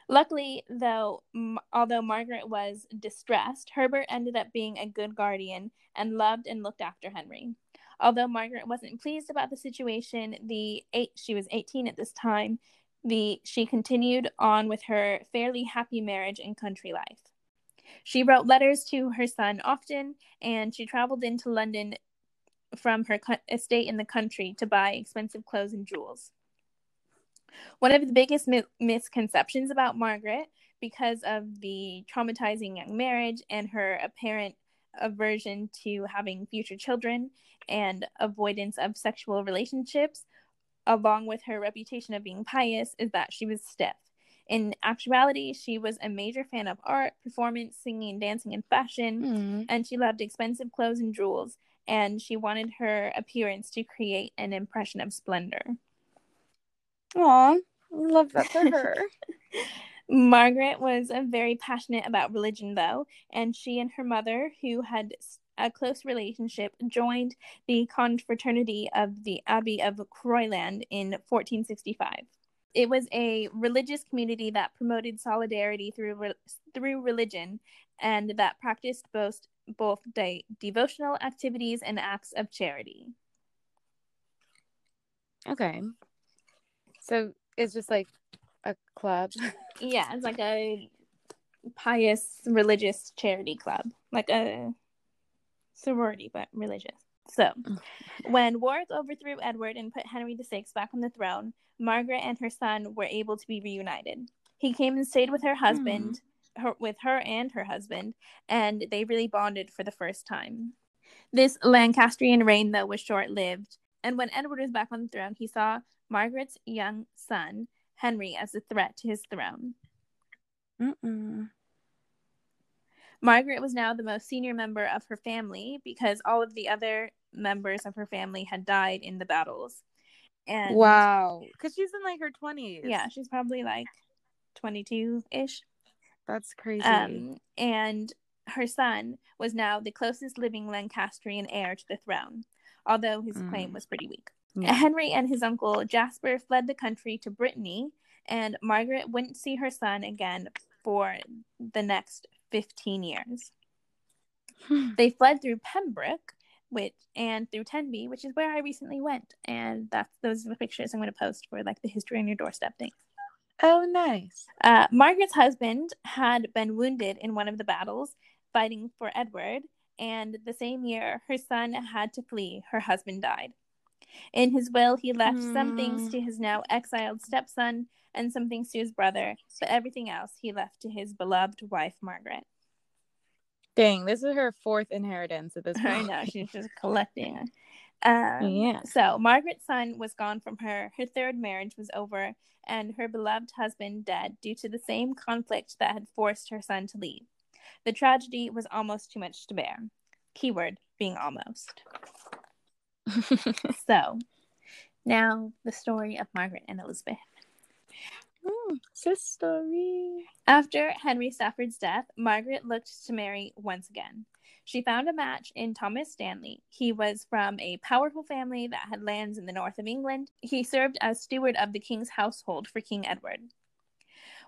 Luckily, though, m- although Margaret was distressed, Herbert ended up being a good guardian and loved and looked after Henry. Although Margaret wasn't pleased about the situation, the eight she was 18 at this time, the she continued on with her fairly happy marriage and country life. She wrote letters to her son often, and she traveled into London from her estate in the country to buy expensive clothes and jewels. One of the biggest mi- misconceptions about Margaret, because of the traumatizing young marriage and her apparent aversion to having future children and avoidance of sexual relationships, along with her reputation of being pious, is that she was stiff. In actuality, she was a major fan of art, performance, singing, dancing, and fashion, Mm. and she loved expensive clothes and jewels, and she wanted her appearance to create an impression of splendor. Aw, love that for her. <laughs> Margaret was uh, very passionate about religion, though, and she and her mother, who had a close relationship, joined the confraternity of the Abbey of Croyland in 1465. It was a religious community that promoted solidarity through re- through religion, and that practiced both both de- devotional activities and acts of charity. okay. So it's just like a club. Yeah, it's like a pious religious charity club, like a sorority, but religious. So, when Warwick overthrew Edward and put Henry VI back on the throne, Margaret and her son were able to be reunited. He came and stayed with her husband, mm. her, with her and her husband, and they really bonded for the first time. This Lancastrian reign, though, was short lived, and when Edward was back on the throne, he saw Margaret's young son, Henry, as a threat to his throne. Mm-mm. Margaret was now the most senior member of her family because all of the other members of her family had died in the battles. And wow, because she's in like her 20s. Yeah, she's probably like 22 ish. That's crazy. Um, and her son was now the closest living Lancastrian heir to the throne, although his mm. claim was pretty weak. Yeah. <laughs> Henry and his uncle Jasper fled the country to Brittany, and Margaret wouldn't see her son again for the next 15 years. Hmm. they fled through Pembroke, which and through Tenby, which is where I recently went, and that's those are the pictures I'm going to post for like the history on your doorstep thing. Oh, nice. Uh, Margaret's husband had been wounded in one of the battles fighting for Edward, and the same year her son had to flee. Her husband died. In his will, he left mm. some things hmm. to his now exiled stepson and some things to his brother, but everything else he left to his beloved wife, Margaret. Dang, this is her fourth inheritance at this <laughs> point. I know, she's just collecting. <laughs> Um, yeah. So Margaret's son was gone from her. Her third marriage was over, and her beloved husband dead due to the same conflict that had forced her son to leave. The tragedy was almost too much to bear. Keyword being almost. <laughs> so, now the story of Margaret and Elizabeth. Mm, story. After Henry Stafford's death, Margaret looked to marry once again. She found a match in Thomas Stanley. He was from a powerful family that had lands in the north of England. He served as steward of the king's household for King Edward.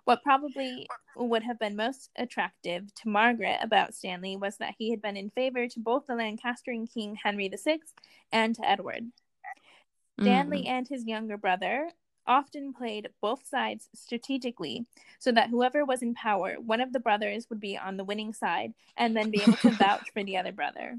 What probably would have been most attractive to Margaret about Stanley was that he had been in favor to both the Lancastrian king Henry VI and to Edward. Stanley mm. and his younger brother often played both sides strategically so that whoever was in power, one of the brothers would be on the winning side and then be able to <laughs> vouch for the other brother.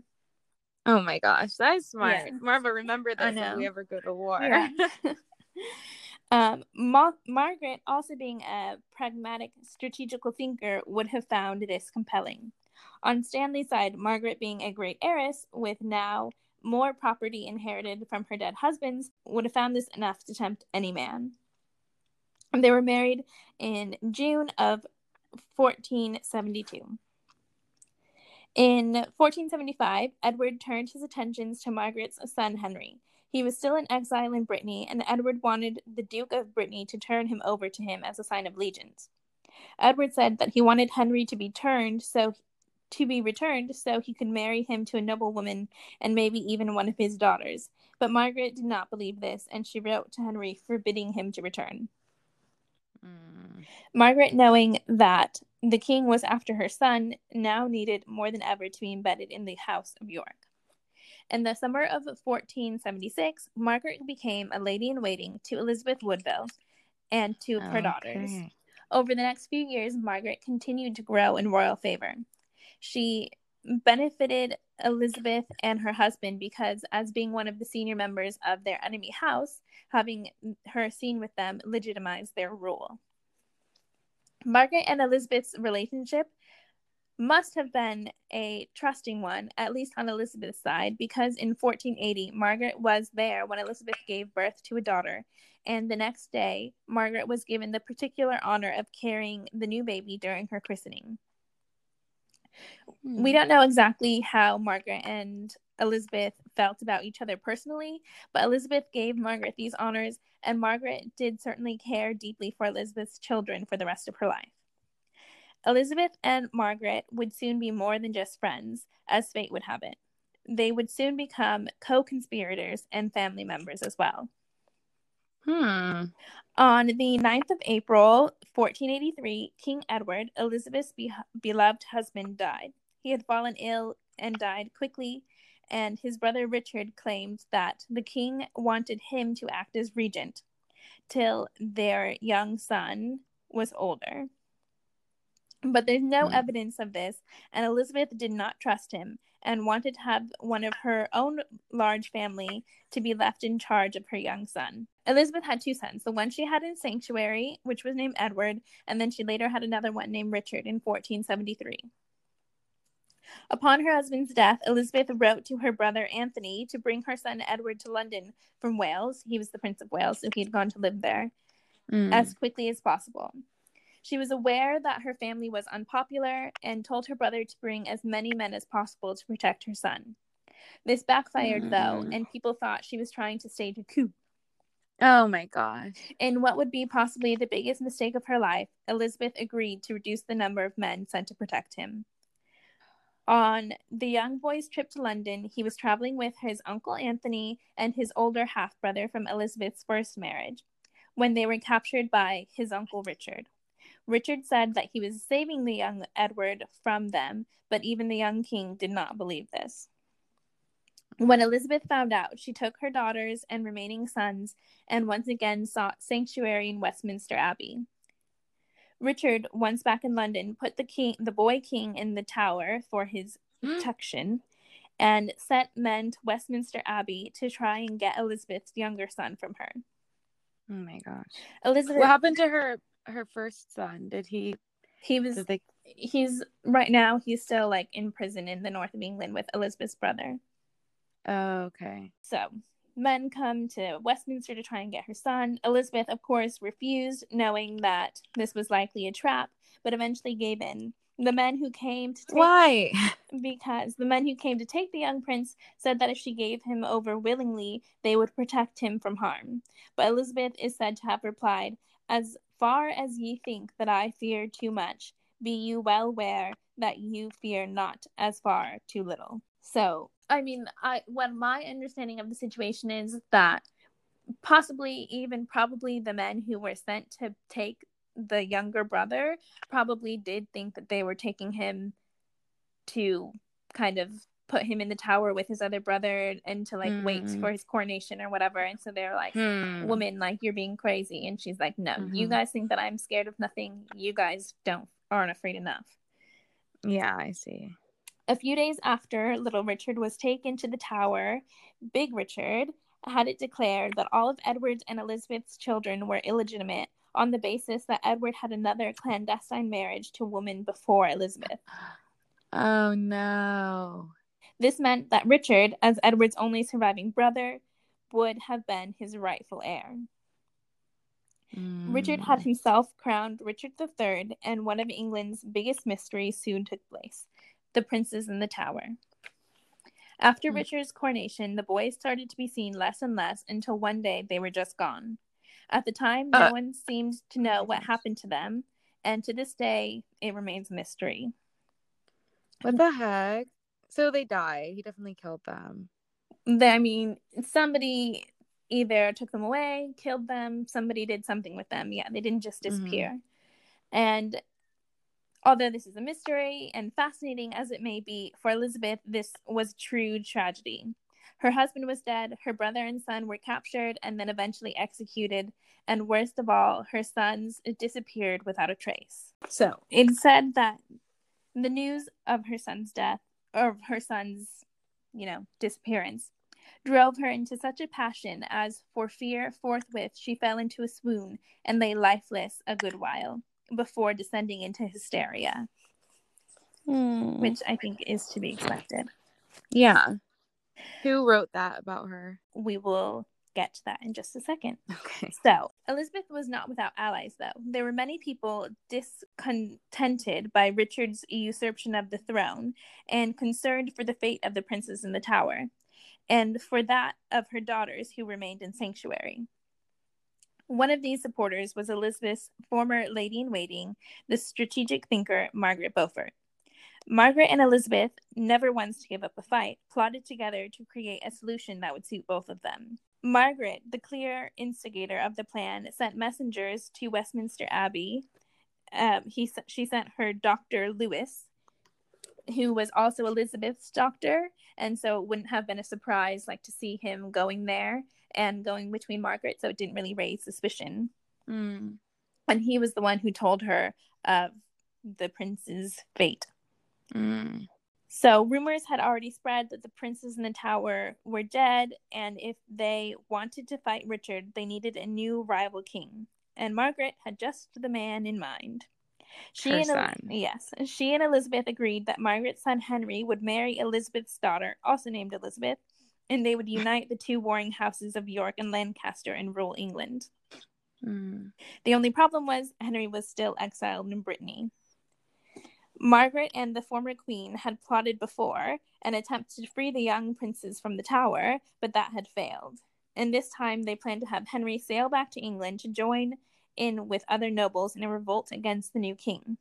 Oh my gosh, that's smart. Yeah. Marva, remember this if we ever go to war. Yeah. <laughs> <laughs> Um, Ma- Margaret, also being a pragmatic, strategical thinker, would have found this compelling. On Stanley's side, Margaret, being a great heiress with now more property inherited from her dead husbands, would have found this enough to tempt any man. They were married in June of 1472. In 1475, Edward turned his attentions to Margaret's son Henry, he was still in exile in Brittany, and Edward wanted the Duke of Brittany to turn him over to him as a sign of allegiance. Edward said that he wanted Henry to be turned so to be returned so he could marry him to a noble woman and maybe even one of his daughters. But Margaret did not believe this, and she wrote to Henry forbidding him to return. Mm. Margaret, knowing that the king was after her son, now needed more than ever to be embedded in the House of York. In the summer of 1476, Margaret became a lady in waiting to Elizabeth Woodville and to her daughters. Over the next few years, Margaret continued to grow in royal favor. She benefited Elizabeth and her husband because, as being one of the senior members of their enemy house, having her seen with them legitimized their rule. Margaret and Elizabeth's relationship must have been a trusting one, at least on Elizabeth's side, because in 1480, Margaret was there when Elizabeth gave birth to a daughter. And the next day, Margaret was given the particular honor of carrying the new baby during her christening. Hmm. We don't know exactly how Margaret and Elizabeth felt about each other personally, but Elizabeth gave Margaret these honors, and Margaret did certainly care deeply for Elizabeth's children for the rest of her life. Elizabeth and Margaret would soon be more than just friends, as fate would have it. They would soon become co conspirators and family members as well. Hmm. On the 9th of April, 1483, King Edward, Elizabeth's be- beloved husband, died. He had fallen ill and died quickly, and his brother Richard claimed that the king wanted him to act as regent till their young son was older. But there's no Hmm. evidence of this, and Elizabeth did not trust him and wanted to have one of her own large family to be left in charge of her young son. Elizabeth had two sons, the one she had in sanctuary, which was named Edward, and then she later had another one named Richard in 1473. Upon her husband's death, Elizabeth wrote to her brother Anthony to bring her son Edward to London from Wales. He was the Prince of Wales, so he had gone to live there Mm. as quickly as possible. She was aware that her family was unpopular and told her brother to bring as many men as possible to protect her son. This backfired, though, Mm. and people thought she was trying to stage a coup. oh my God. In what would be possibly the biggest mistake of her life, Elizabeth agreed to reduce the number of men sent to protect him. On the young boy's trip to London, he was traveling with his uncle Anthony and his older half brother from Elizabeth's first marriage when they were captured by his uncle Richard. Richard said that he was saving the young Edward from them, but even the young king did not believe this. When Elizabeth found out, she took her daughters and remaining sons and once again sought sanctuary in Westminster Abbey. Richard, once back in London, put the king, the boy king, in the tower for his hmm. protection, and sent men to Westminster Abbey to try and get Elizabeth's younger son from her. Oh my gosh. Elizabeth, What happened to her her first son? Did he he was, they he's right now, he's still like in prison in the north of England with Elizabeth's brother. Oh, okay. So men come to Westminster to try and get her son. Elizabeth, of course, refused, knowing that this was likely a trap, but eventually gave in. The men who came to take Why? because the men who came to take the young prince said that if she gave him over willingly, they would protect him from harm. But Elizabeth is said to have replied, As far as ye think that I fear too much, be you well aware that you fear not as far too little. So, I mean, I what my understanding of the situation is that possibly even probably the men who were sent to take the younger brother probably did think that they were taking him to kind of put him in the tower with his other brother and to like wait Mm. for his coronation or whatever and so they're like Hmm. woman like you're being crazy and she's like no you Mhm. guys think that i'm scared of nothing you guys don't aren't afraid enough Yeah, I see. a few days after little richard was taken to the tower big richard had it declared that all of edward's and elizabeth's children were illegitimate on the basis that edward had another clandestine marriage to a woman before elizabeth Oh no. This meant that Richard, as Edward's only surviving brother, would have been his rightful heir. Richard had Mm. himself crowned Richard III, and one of England's biggest mysteries soon took place the princes in the tower. After Hmm. Richard's coronation, the boys started to be seen less and less until one day they were just gone. At the time, no Uh, one seemed to know what happened to them, and to this day, it remains a mystery. What the heck? So they die. He definitely killed them. They, I mean, somebody either took them away, killed them, somebody did something with them. Yeah, they didn't just mm-hmm. disappear. And although this is a mystery and fascinating as it may be, for Elizabeth, this was true tragedy. Her husband was dead, her brother and son were captured and then eventually executed, and worst of all, her sons disappeared without a trace. So it said that the news of her son's death, of her son's, you know, disappearance, drove her into such a passion as for fear forthwith she fell into a swoon and lay lifeless a good while before descending into hysteria, Hmm. which I think is to be expected. Yeah. Who wrote that about her? We will get to that in just a second. Okay. So, Elizabeth was not without allies, though. There were many people discontented by Richard's usurpation of the throne and concerned for the fate of the princes in the tower, and for that of her daughters who remained in sanctuary. One of these supporters was Elizabeth's former lady in waiting, the strategic thinker Margaret Beaufort. Margaret and Elizabeth, never once to give up a fight, plotted together to create a solution that would suit both of them. Margaret, the clear instigator of the plan, sent messengers to Westminster Abbey. Um, he she sent her Doctor Lewis, who was also Elizabeth's doctor, and so it wouldn't have been a surprise like to see him going there and going between Margaret, so it didn't really raise suspicion. Hmm. And he was the one who told her of the prince's fate. Mm. So rumors had already spread that the princes in the tower were dead, and if they wanted to fight Richard, they needed a new rival king. And Margaret had just the man in mind. She Her and son. yes, she and Elizabeth agreed that Margaret's son Henry would marry Elizabeth's daughter, also named Elizabeth, and they would <laughs> unite the two warring houses of York and Lancaster and rule England. Mm. The only problem was Henry was still exiled in Brittany. Margaret and the former queen had plotted before an attempt to free the young princes from the tower, but that had failed. And this time they planned to have Henry sail back to England to join in with other nobles in a revolt against the new king.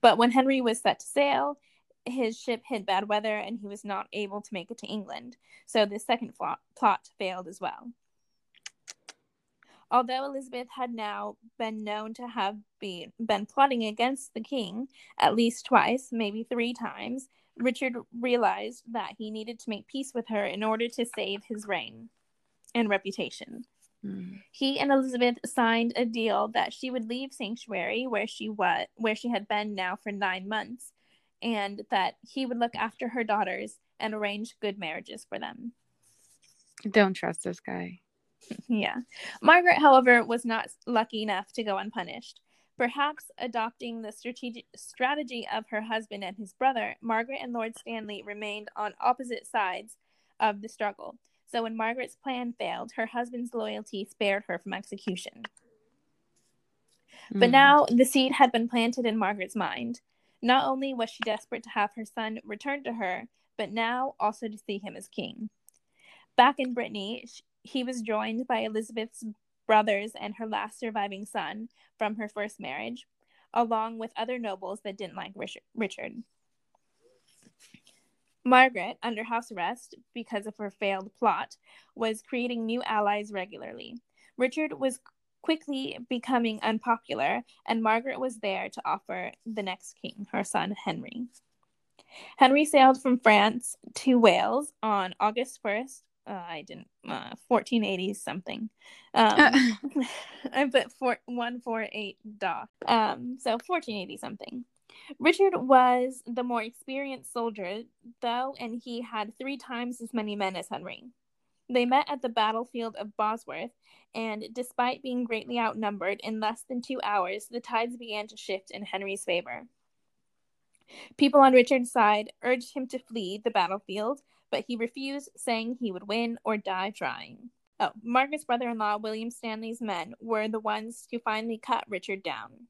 But when Henry was set to sail, his ship hit bad weather and he was not able to make it to England. So the second plot, plot failed as well. Although Elizabeth had now been known to have been, been plotting against the king at least twice, maybe three times, Richard realized that he needed to make peace with her in order to save his reign and reputation. Mm. He and Elizabeth signed a deal that she would leave Sanctuary where she was where she had been now for 9 months and that he would look after her daughters and arrange good marriages for them. Don't trust this guy. Yeah. Margaret, however, was not lucky enough to go unpunished. Perhaps adopting the strategic strategy of her husband and his brother, Margaret and Lord Stanley remained on opposite sides of the struggle. So when Margaret's plan failed, her husband's loyalty spared her from execution. But Mm. now the seed had been planted in Margaret's mind. Not only was she desperate to have her son returned to her, but now also to see him as king. Back in Brittany, he was joined by Elizabeth's brothers and her last surviving son from her first marriage, along with other nobles that didn't like Richard. Margaret, under house arrest because of her failed plot, was creating new allies regularly. Richard was quickly becoming unpopular, and Margaret was there to offer the next king, her son Henry. Henry sailed from France to Wales on August 1st. Uh, I didn't, uh, 1480 something. Um, <laughs> <laughs> I put four, 148 da. Um, so 1480 something. Richard was the more experienced soldier, though, and he had three times as many men as Henry. They met at the battlefield of Bosworth, and despite being greatly outnumbered, in less than two hours, the tides began to shift in Henry's favor. People on Richard's side urged him to flee the battlefield, but he refused, saying he would win or die trying. Oh, Margaret's brother in law, William Stanley's men, were the ones who finally cut Richard down.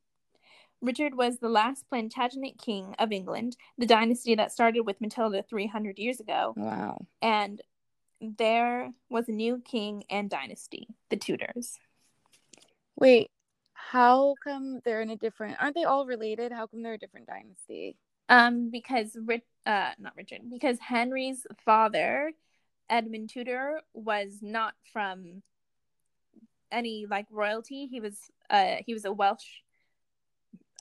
Richard was the last Plantagenet king of England, the dynasty that started with Matilda 300 years ago, wow. and there was a new king and dynasty, the Tudors. Wait, how come they're in a different? Aren't they all related? How come they're a different dynasty? Um, because Rich, uh, not Richard, because Henry's father, Edmund Tudor, was not from any like royalty. He was, uh, he was a Welsh.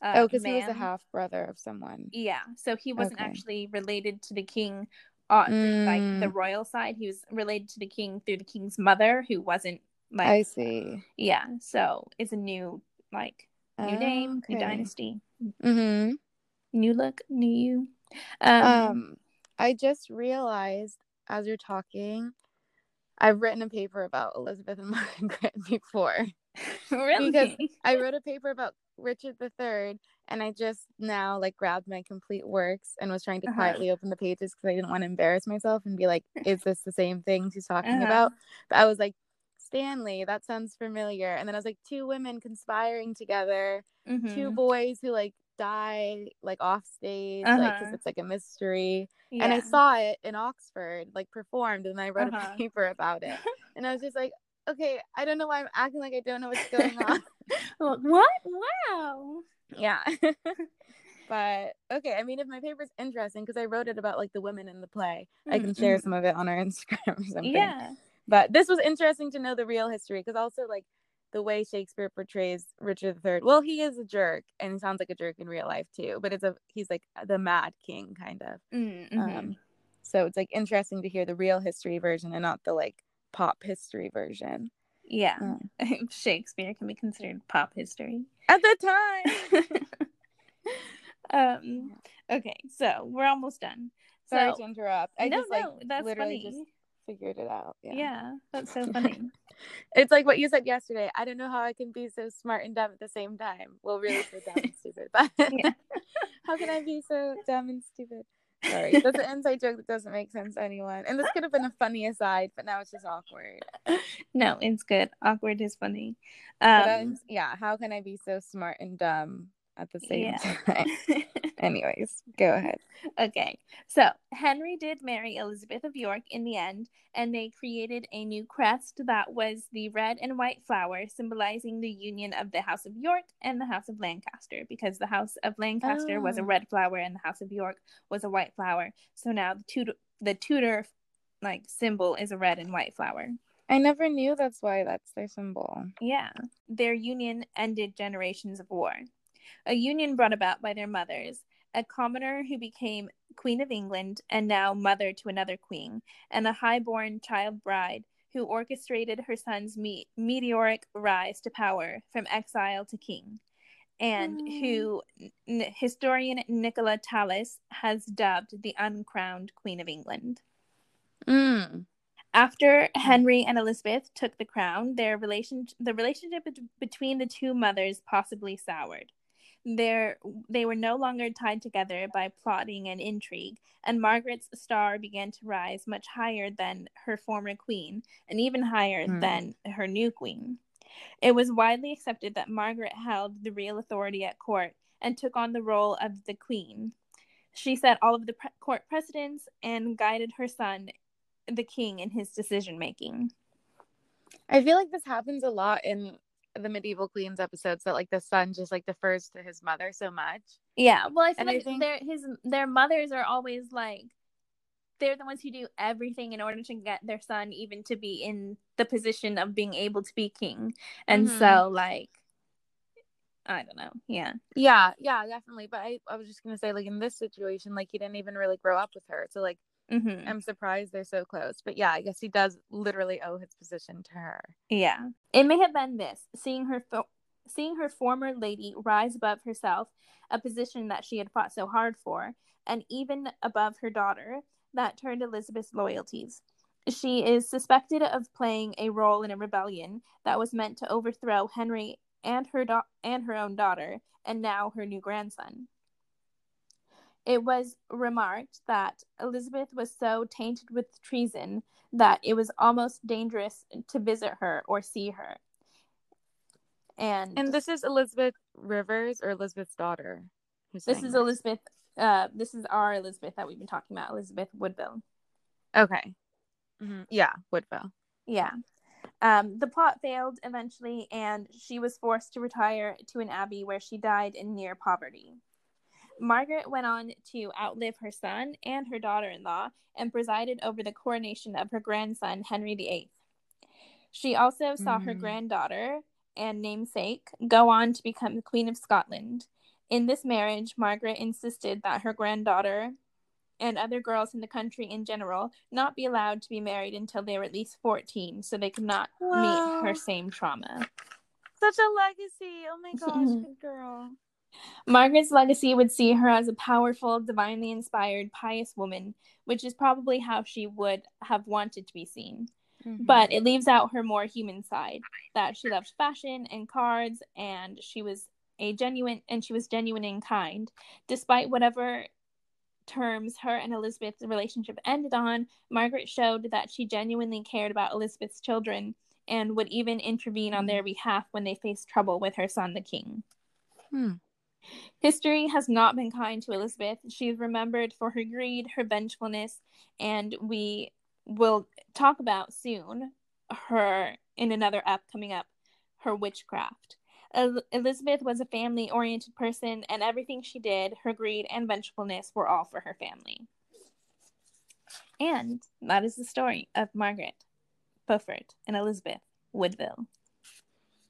Uh, oh, because he was a half brother of someone. Yeah, so he wasn't Okay. actually related to the king, uh, like Mm. the royal side. He was related to the king through the king's mother, who wasn't like. I see. Yeah, so it's a new like new name, new dynasty, Mm-hmm. New look, new you. Um, Um, I just realized as you're talking, I've written a paper about Elizabeth and <laughs> Margaret before. <laughs> really? because I wrote a paper about Richard III, and I just now like grabbed my complete works and was trying to Uh-huh. quietly open the pages because I didn't want to embarrass myself and be like, <laughs> "Is this the same thing she's talking Uh-huh. about?" But I was like, "Stanley, that sounds familiar." And then I was like, two women conspiring together, Mhm. two boys who like die like off stage, like Uh-huh. because it's like a mystery. And I saw it in Oxford, like performed, and I wrote Uh-huh. a paper about it. <laughs> And I was just like, okay, I don't know why I'm acting like I don't know what's going on. <laughs> What? Wow. yeah. <laughs> but okay, I mean, if my paper's interesting, because I wrote it about like the women in the play, I can share some of it on our Instagram or something. Yeah. But this was interesting to know the real history, because also like the way Shakespeare portrays Richard III. Well, he is a jerk, and he sounds like a jerk in real life too. But it's a he's like the mad king kind of. Mm-hmm. Um, so it's like interesting to hear the real history version and not the like pop history version. yeah. Um, <laughs> Shakespeare can be considered pop history. at the time. <laughs> um. Okay, so we're almost done. Sorry So to interrupt. I no, just like no, that's literally funny. just figured it out. Yeah. yeah. that's so <laughs> funny. It's like what you said yesterday. I don't know how I can be so smart and dumb at the same time. Well, really so dumb and <laughs> stupid, but Yeah. <laughs> how can I be so dumb and stupid? Sorry, that's an inside joke that doesn't make sense to anyone. And this could have been a funny aside, but now it's just awkward. no, it's good. Awkward is funny. Um, yeah, how can I be so smart and dumb at the same Yeah. time? Anyways, go ahead. okay, so Henry did marry Elizabeth of York in the end, and they created a new crest that was the red and white flower, symbolizing the union of the House of York and the House of Lancaster, because the House of Lancaster was a Oh. red flower and the House of York was a white flower. So now the Tudor, the Tudor like symbol is a red and white flower. I never knew that's why that's their symbol. Yeah. Their union ended generations of war. A union brought about by their mothers, a commoner who became Queen of England and now mother to another queen, and a highborn child bride who orchestrated her son's me- meteoric rise to power from exile to king, and Hmm. who n- historian Nicola Tallis has dubbed the uncrowned Queen of England. Mm. After Henry and Elizabeth took the crown, their relation the relationship bet- between the two mothers possibly soured. Their, they were no longer tied together by plotting and intrigue, and Margaret's star began to rise much higher than her former queen, and even higher Hmm. than her new queen. It was widely accepted that Margaret held the real authority at court and took on the role of the queen. She set all of the pre- court precedents and guided her son the king in his decision making. I feel like this happens a lot in the medieval queens episodes that like the son just like defers to his mother so much. Yeah, well, I feel And I like think- their his their mothers are always like they're the ones who do everything in order to get their son even to be in the position of being able to be king, and Mhm. so like I don't know, yeah, Yeah, yeah, definitely. But I, I was just gonna say like in this situation, like he didn't even really grow up with her. So like hmm I'm surprised they're so close. But yeah, I guess he does literally owe his position to her. yeah. It may have been this seeing her fo- seeing her former lady rise above herself, a position that she had fought so hard for, and even above her daughter, that turned Elizabeth's loyalties. She is suspected of playing a role in a rebellion that was meant to overthrow Henry and her da- and her own daughter, and now her new grandson. It was remarked that Elizabeth was so tainted with treason that it was almost dangerous to visit her or see her. And, And this is Elizabeth Rivers or Elizabeth's daughter. this is Elizabeth. Uh, this is our Elizabeth that we've been talking about, Elizabeth Woodville. Okay. Mhm. Yeah, Woodville. Yeah. Um, the plot failed eventually, and she was forced to retire to an abbey where she died in near poverty. Margaret went on to outlive her son and her daughter in law and presided over the coronation of her grandson, Henry VIII. She also saw her Mhm. granddaughter and namesake go on to become the Queen of Scotland. In this marriage, Margaret insisted that her granddaughter and other girls in the country in general not be allowed to be married until they were at least 14 so they could not meet her same trauma. Such a legacy. Oh my gosh, <laughs> good girl. Margaret's legacy would see her as a powerful, divinely inspired, pious woman, which is probably how she would have wanted to be seen. Mhm. But it leaves out her more human side that she loved fashion and cards and she was a genuine and she was genuine and kind. Despite whatever terms her and Elizabeth's relationship ended on, Margaret showed that she genuinely cared about Elizabeth's children and would even intervene on their behalf when they faced trouble with her son the king. Hmm. History has not been kind to Elizabeth. She is remembered for her greed, her vengefulness, and we will talk about soon her in another up coming up her witchcraft. El- Elizabeth was a family oriented person, and everything she did, her greed and vengefulness, were all for her family. And that is the story of Margaret Beaufort and Elizabeth Woodville.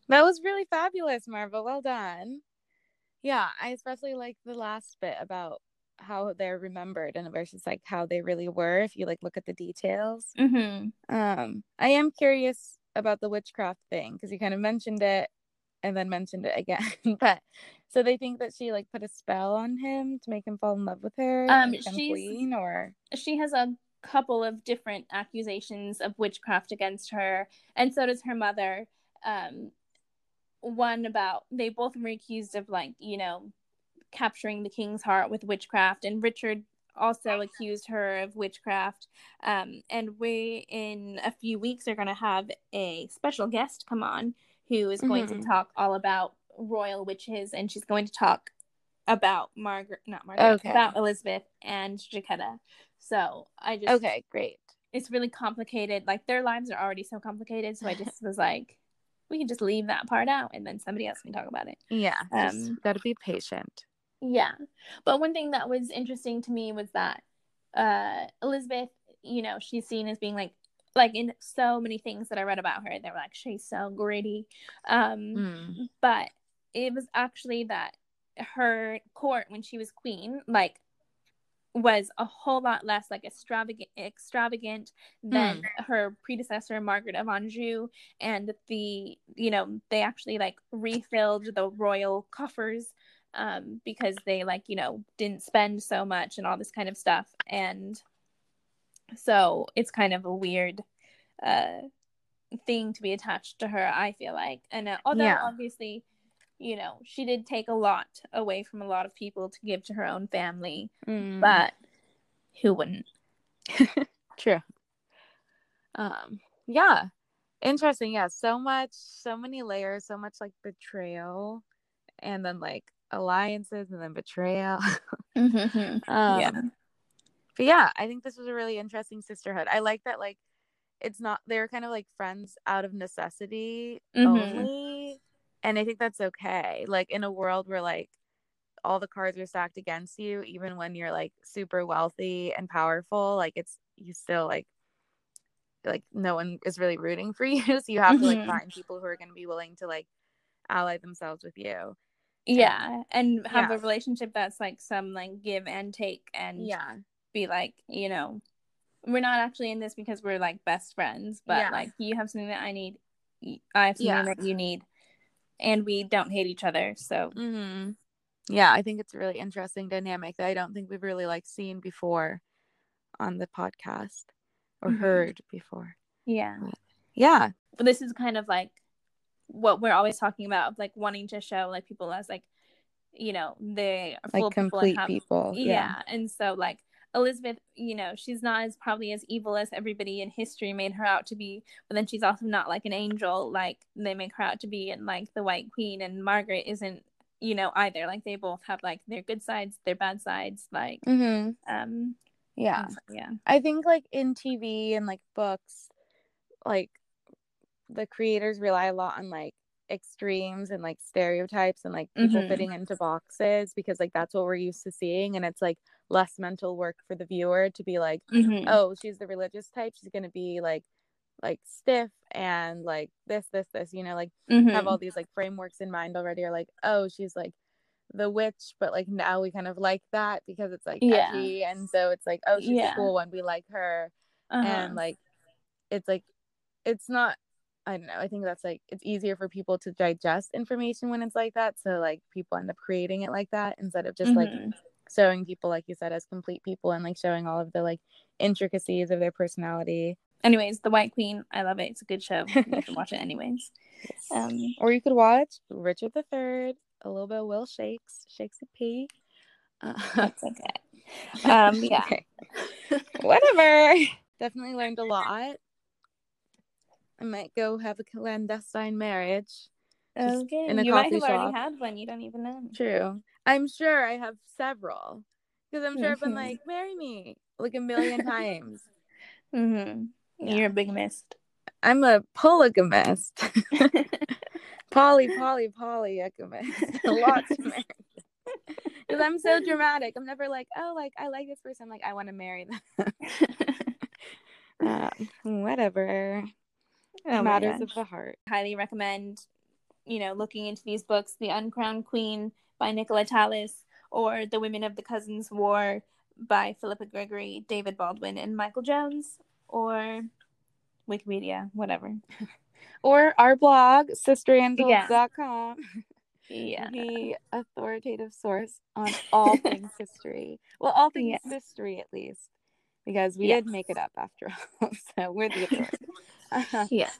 That was really fabulous, Marva. Well done. Yeah, I especially like the last bit about how they're remembered and versus like how they really were if you like look at the details. Mm-hmm. Um, I am curious about the witchcraft thing because you kind of mentioned it and then mentioned it again. <laughs> but so they think that she like put a spell on him to make him fall in love with her. Um, she's she's- queen or she has a couple of different accusations of witchcraft against her, and so does her mother. Um, one about they both were accused of like you know capturing the king's heart with witchcraft, and Richard also accused her of witchcraft. Um, and we in a few weeks are going to have a special guest come on who is going Mhm. to talk all about royal witches, and she's going to talk about Margaret, not Margaret, Okay. about Elizabeth and Jacquetta. So I just okay, great. it's really complicated. Like their lives are already so complicated. So I just was like, we can just leave that part out and then somebody else can talk about it. Yeah, Um, just gotta be patient. Yeah. But one thing that was interesting to me was that uh Elizabeth, you know, she's seen as being like like in so many things that I read about her, they were like, she's so gritty. Um Mm. but it was actually that her court when she was queen like was a whole lot less like extravagant extravagant than her predecessor Margaret of Anjou. And the you know they actually like refilled the royal coffers um because they like you know didn't spend so much and all this kind of stuff. And so it's kind of a weird uh thing to be attached to her i feel like. And uh, although Yeah. obviously you know she did take a lot away from a lot of people to give to her own family Mm. but who wouldn't <laughs> True. Um, yeah. Interesting. Yeah. So much, so many layers, so much like betrayal and then like alliances and then betrayal. <laughs> um, yeah But yeah, I think this was a really interesting sisterhood. I like that like it's not they're kind of like friends out of necessity Mhm. only. And I think that's okay. Like in a world where like all the cards are stacked against you, even when you're like super wealthy and powerful, like it's you still like like no one is really rooting for <laughs> you. So you have to like Mhm. find people who are gonna be willing to like ally themselves with you. yeah and have Yeah. a relationship that's like some like give and take and Yeah. be like you know we're not actually in this because we're like best friends but Yeah. like you have something that i need i have something Yeah. that you need and we don't hate each other so hmm Yeah, I think it's a really interesting dynamic that I don't think we've really like seen before on the podcast or Mhm. heard before. yeah Yeah. but this is kind of like what we're always talking about of like wanting to show like people as like you know they are full Like of people complete have- people. yeah. and so like elizabeth you know she's not as probably as evil as everybody in history made her out to be but then she's also not like an angel like they make her out to be and like the white queen and margaret isn't you know either like they both have like their good sides their bad sides like hmm um Yeah. yeah I think like in TV and like books, like the creators rely a lot on like extremes and like stereotypes and like people Mhm. fitting into boxes because like that's what we're used to seeing and it's like less mental work for the viewer to be like Mhm. oh she's the religious type she's gonna be like like stiff and like this this this you know like have Mhm. all these like frameworks in mind already or like oh she's like the witch but like now we kind of like that because it's like Yeah. edgy and so it's like oh she's Yeah. the cool one we like her Uh-huh. and like it's like it's not i don't know i think that's like it's easier for people to digest information when it's like that so like people end up creating it like that instead of just like Mhm. Showing people like you said as complete people and like showing all of the like intricacies of their personality. Anyways the white queen i love it. It's a good show. You should watch it <laughs> anyways. Um or you could watch richard the third a little bit of will shakes shakes a pee. Uh, that's okay. Um <laughs> yeah. Okay. <laughs> whatever. Definitely learned a lot. I might go have a clandestine marriage. Okay. in a you might have shop. already had one. You don't even know. True i'm sure i have several. Because i'm sure i've been Mhm. like marry me like a million times. <laughs> Mm-hmm. Yeah. you're a big mist. I'm a polygamist <laughs> <laughs> poly poly polyagamist lots of marriages because i'm so dramatic. I'm never like oh like i like this person. I'm like i want to marry them. Uh, whatever. Oh matters of the heart. Highly recommend you know looking into these books. The uncrowned queen by nicola tallis or the women of the cousins war by philippa gregory david baldwin and michael jones or wikipedia whatever <laughs> or our blog, sisterandles.com. Yeah. The authoritative source on all <laughs> things history. Well, all things Yeah. history at least. Because we Yes. did make it up after all. <laughs> So we're the authority. Uh-huh. Yeah.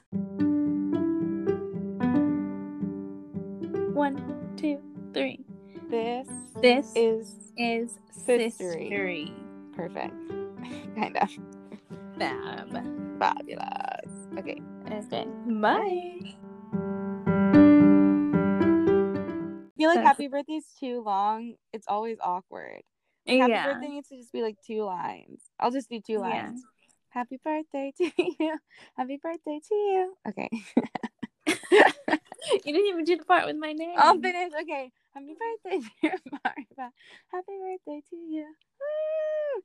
One, two, three. This This is is Sistery. Sistery. perfect. <laughs> kind of Fab. fabulous. Okay. Okay. Bye. I feel like Okay. happy birthday's too long. It's always awkward. Like, happy Yeah. birthday needs to just be like two lines. I'll just do two Yeah. lines. Happy birthday to <laughs> you. Happy birthday to you. Okay. <laughs> You didn't even do the part with my name. I'll finish. Okay. Happy birthday, <laughs> dear Marva. Happy birthday to you. Woo!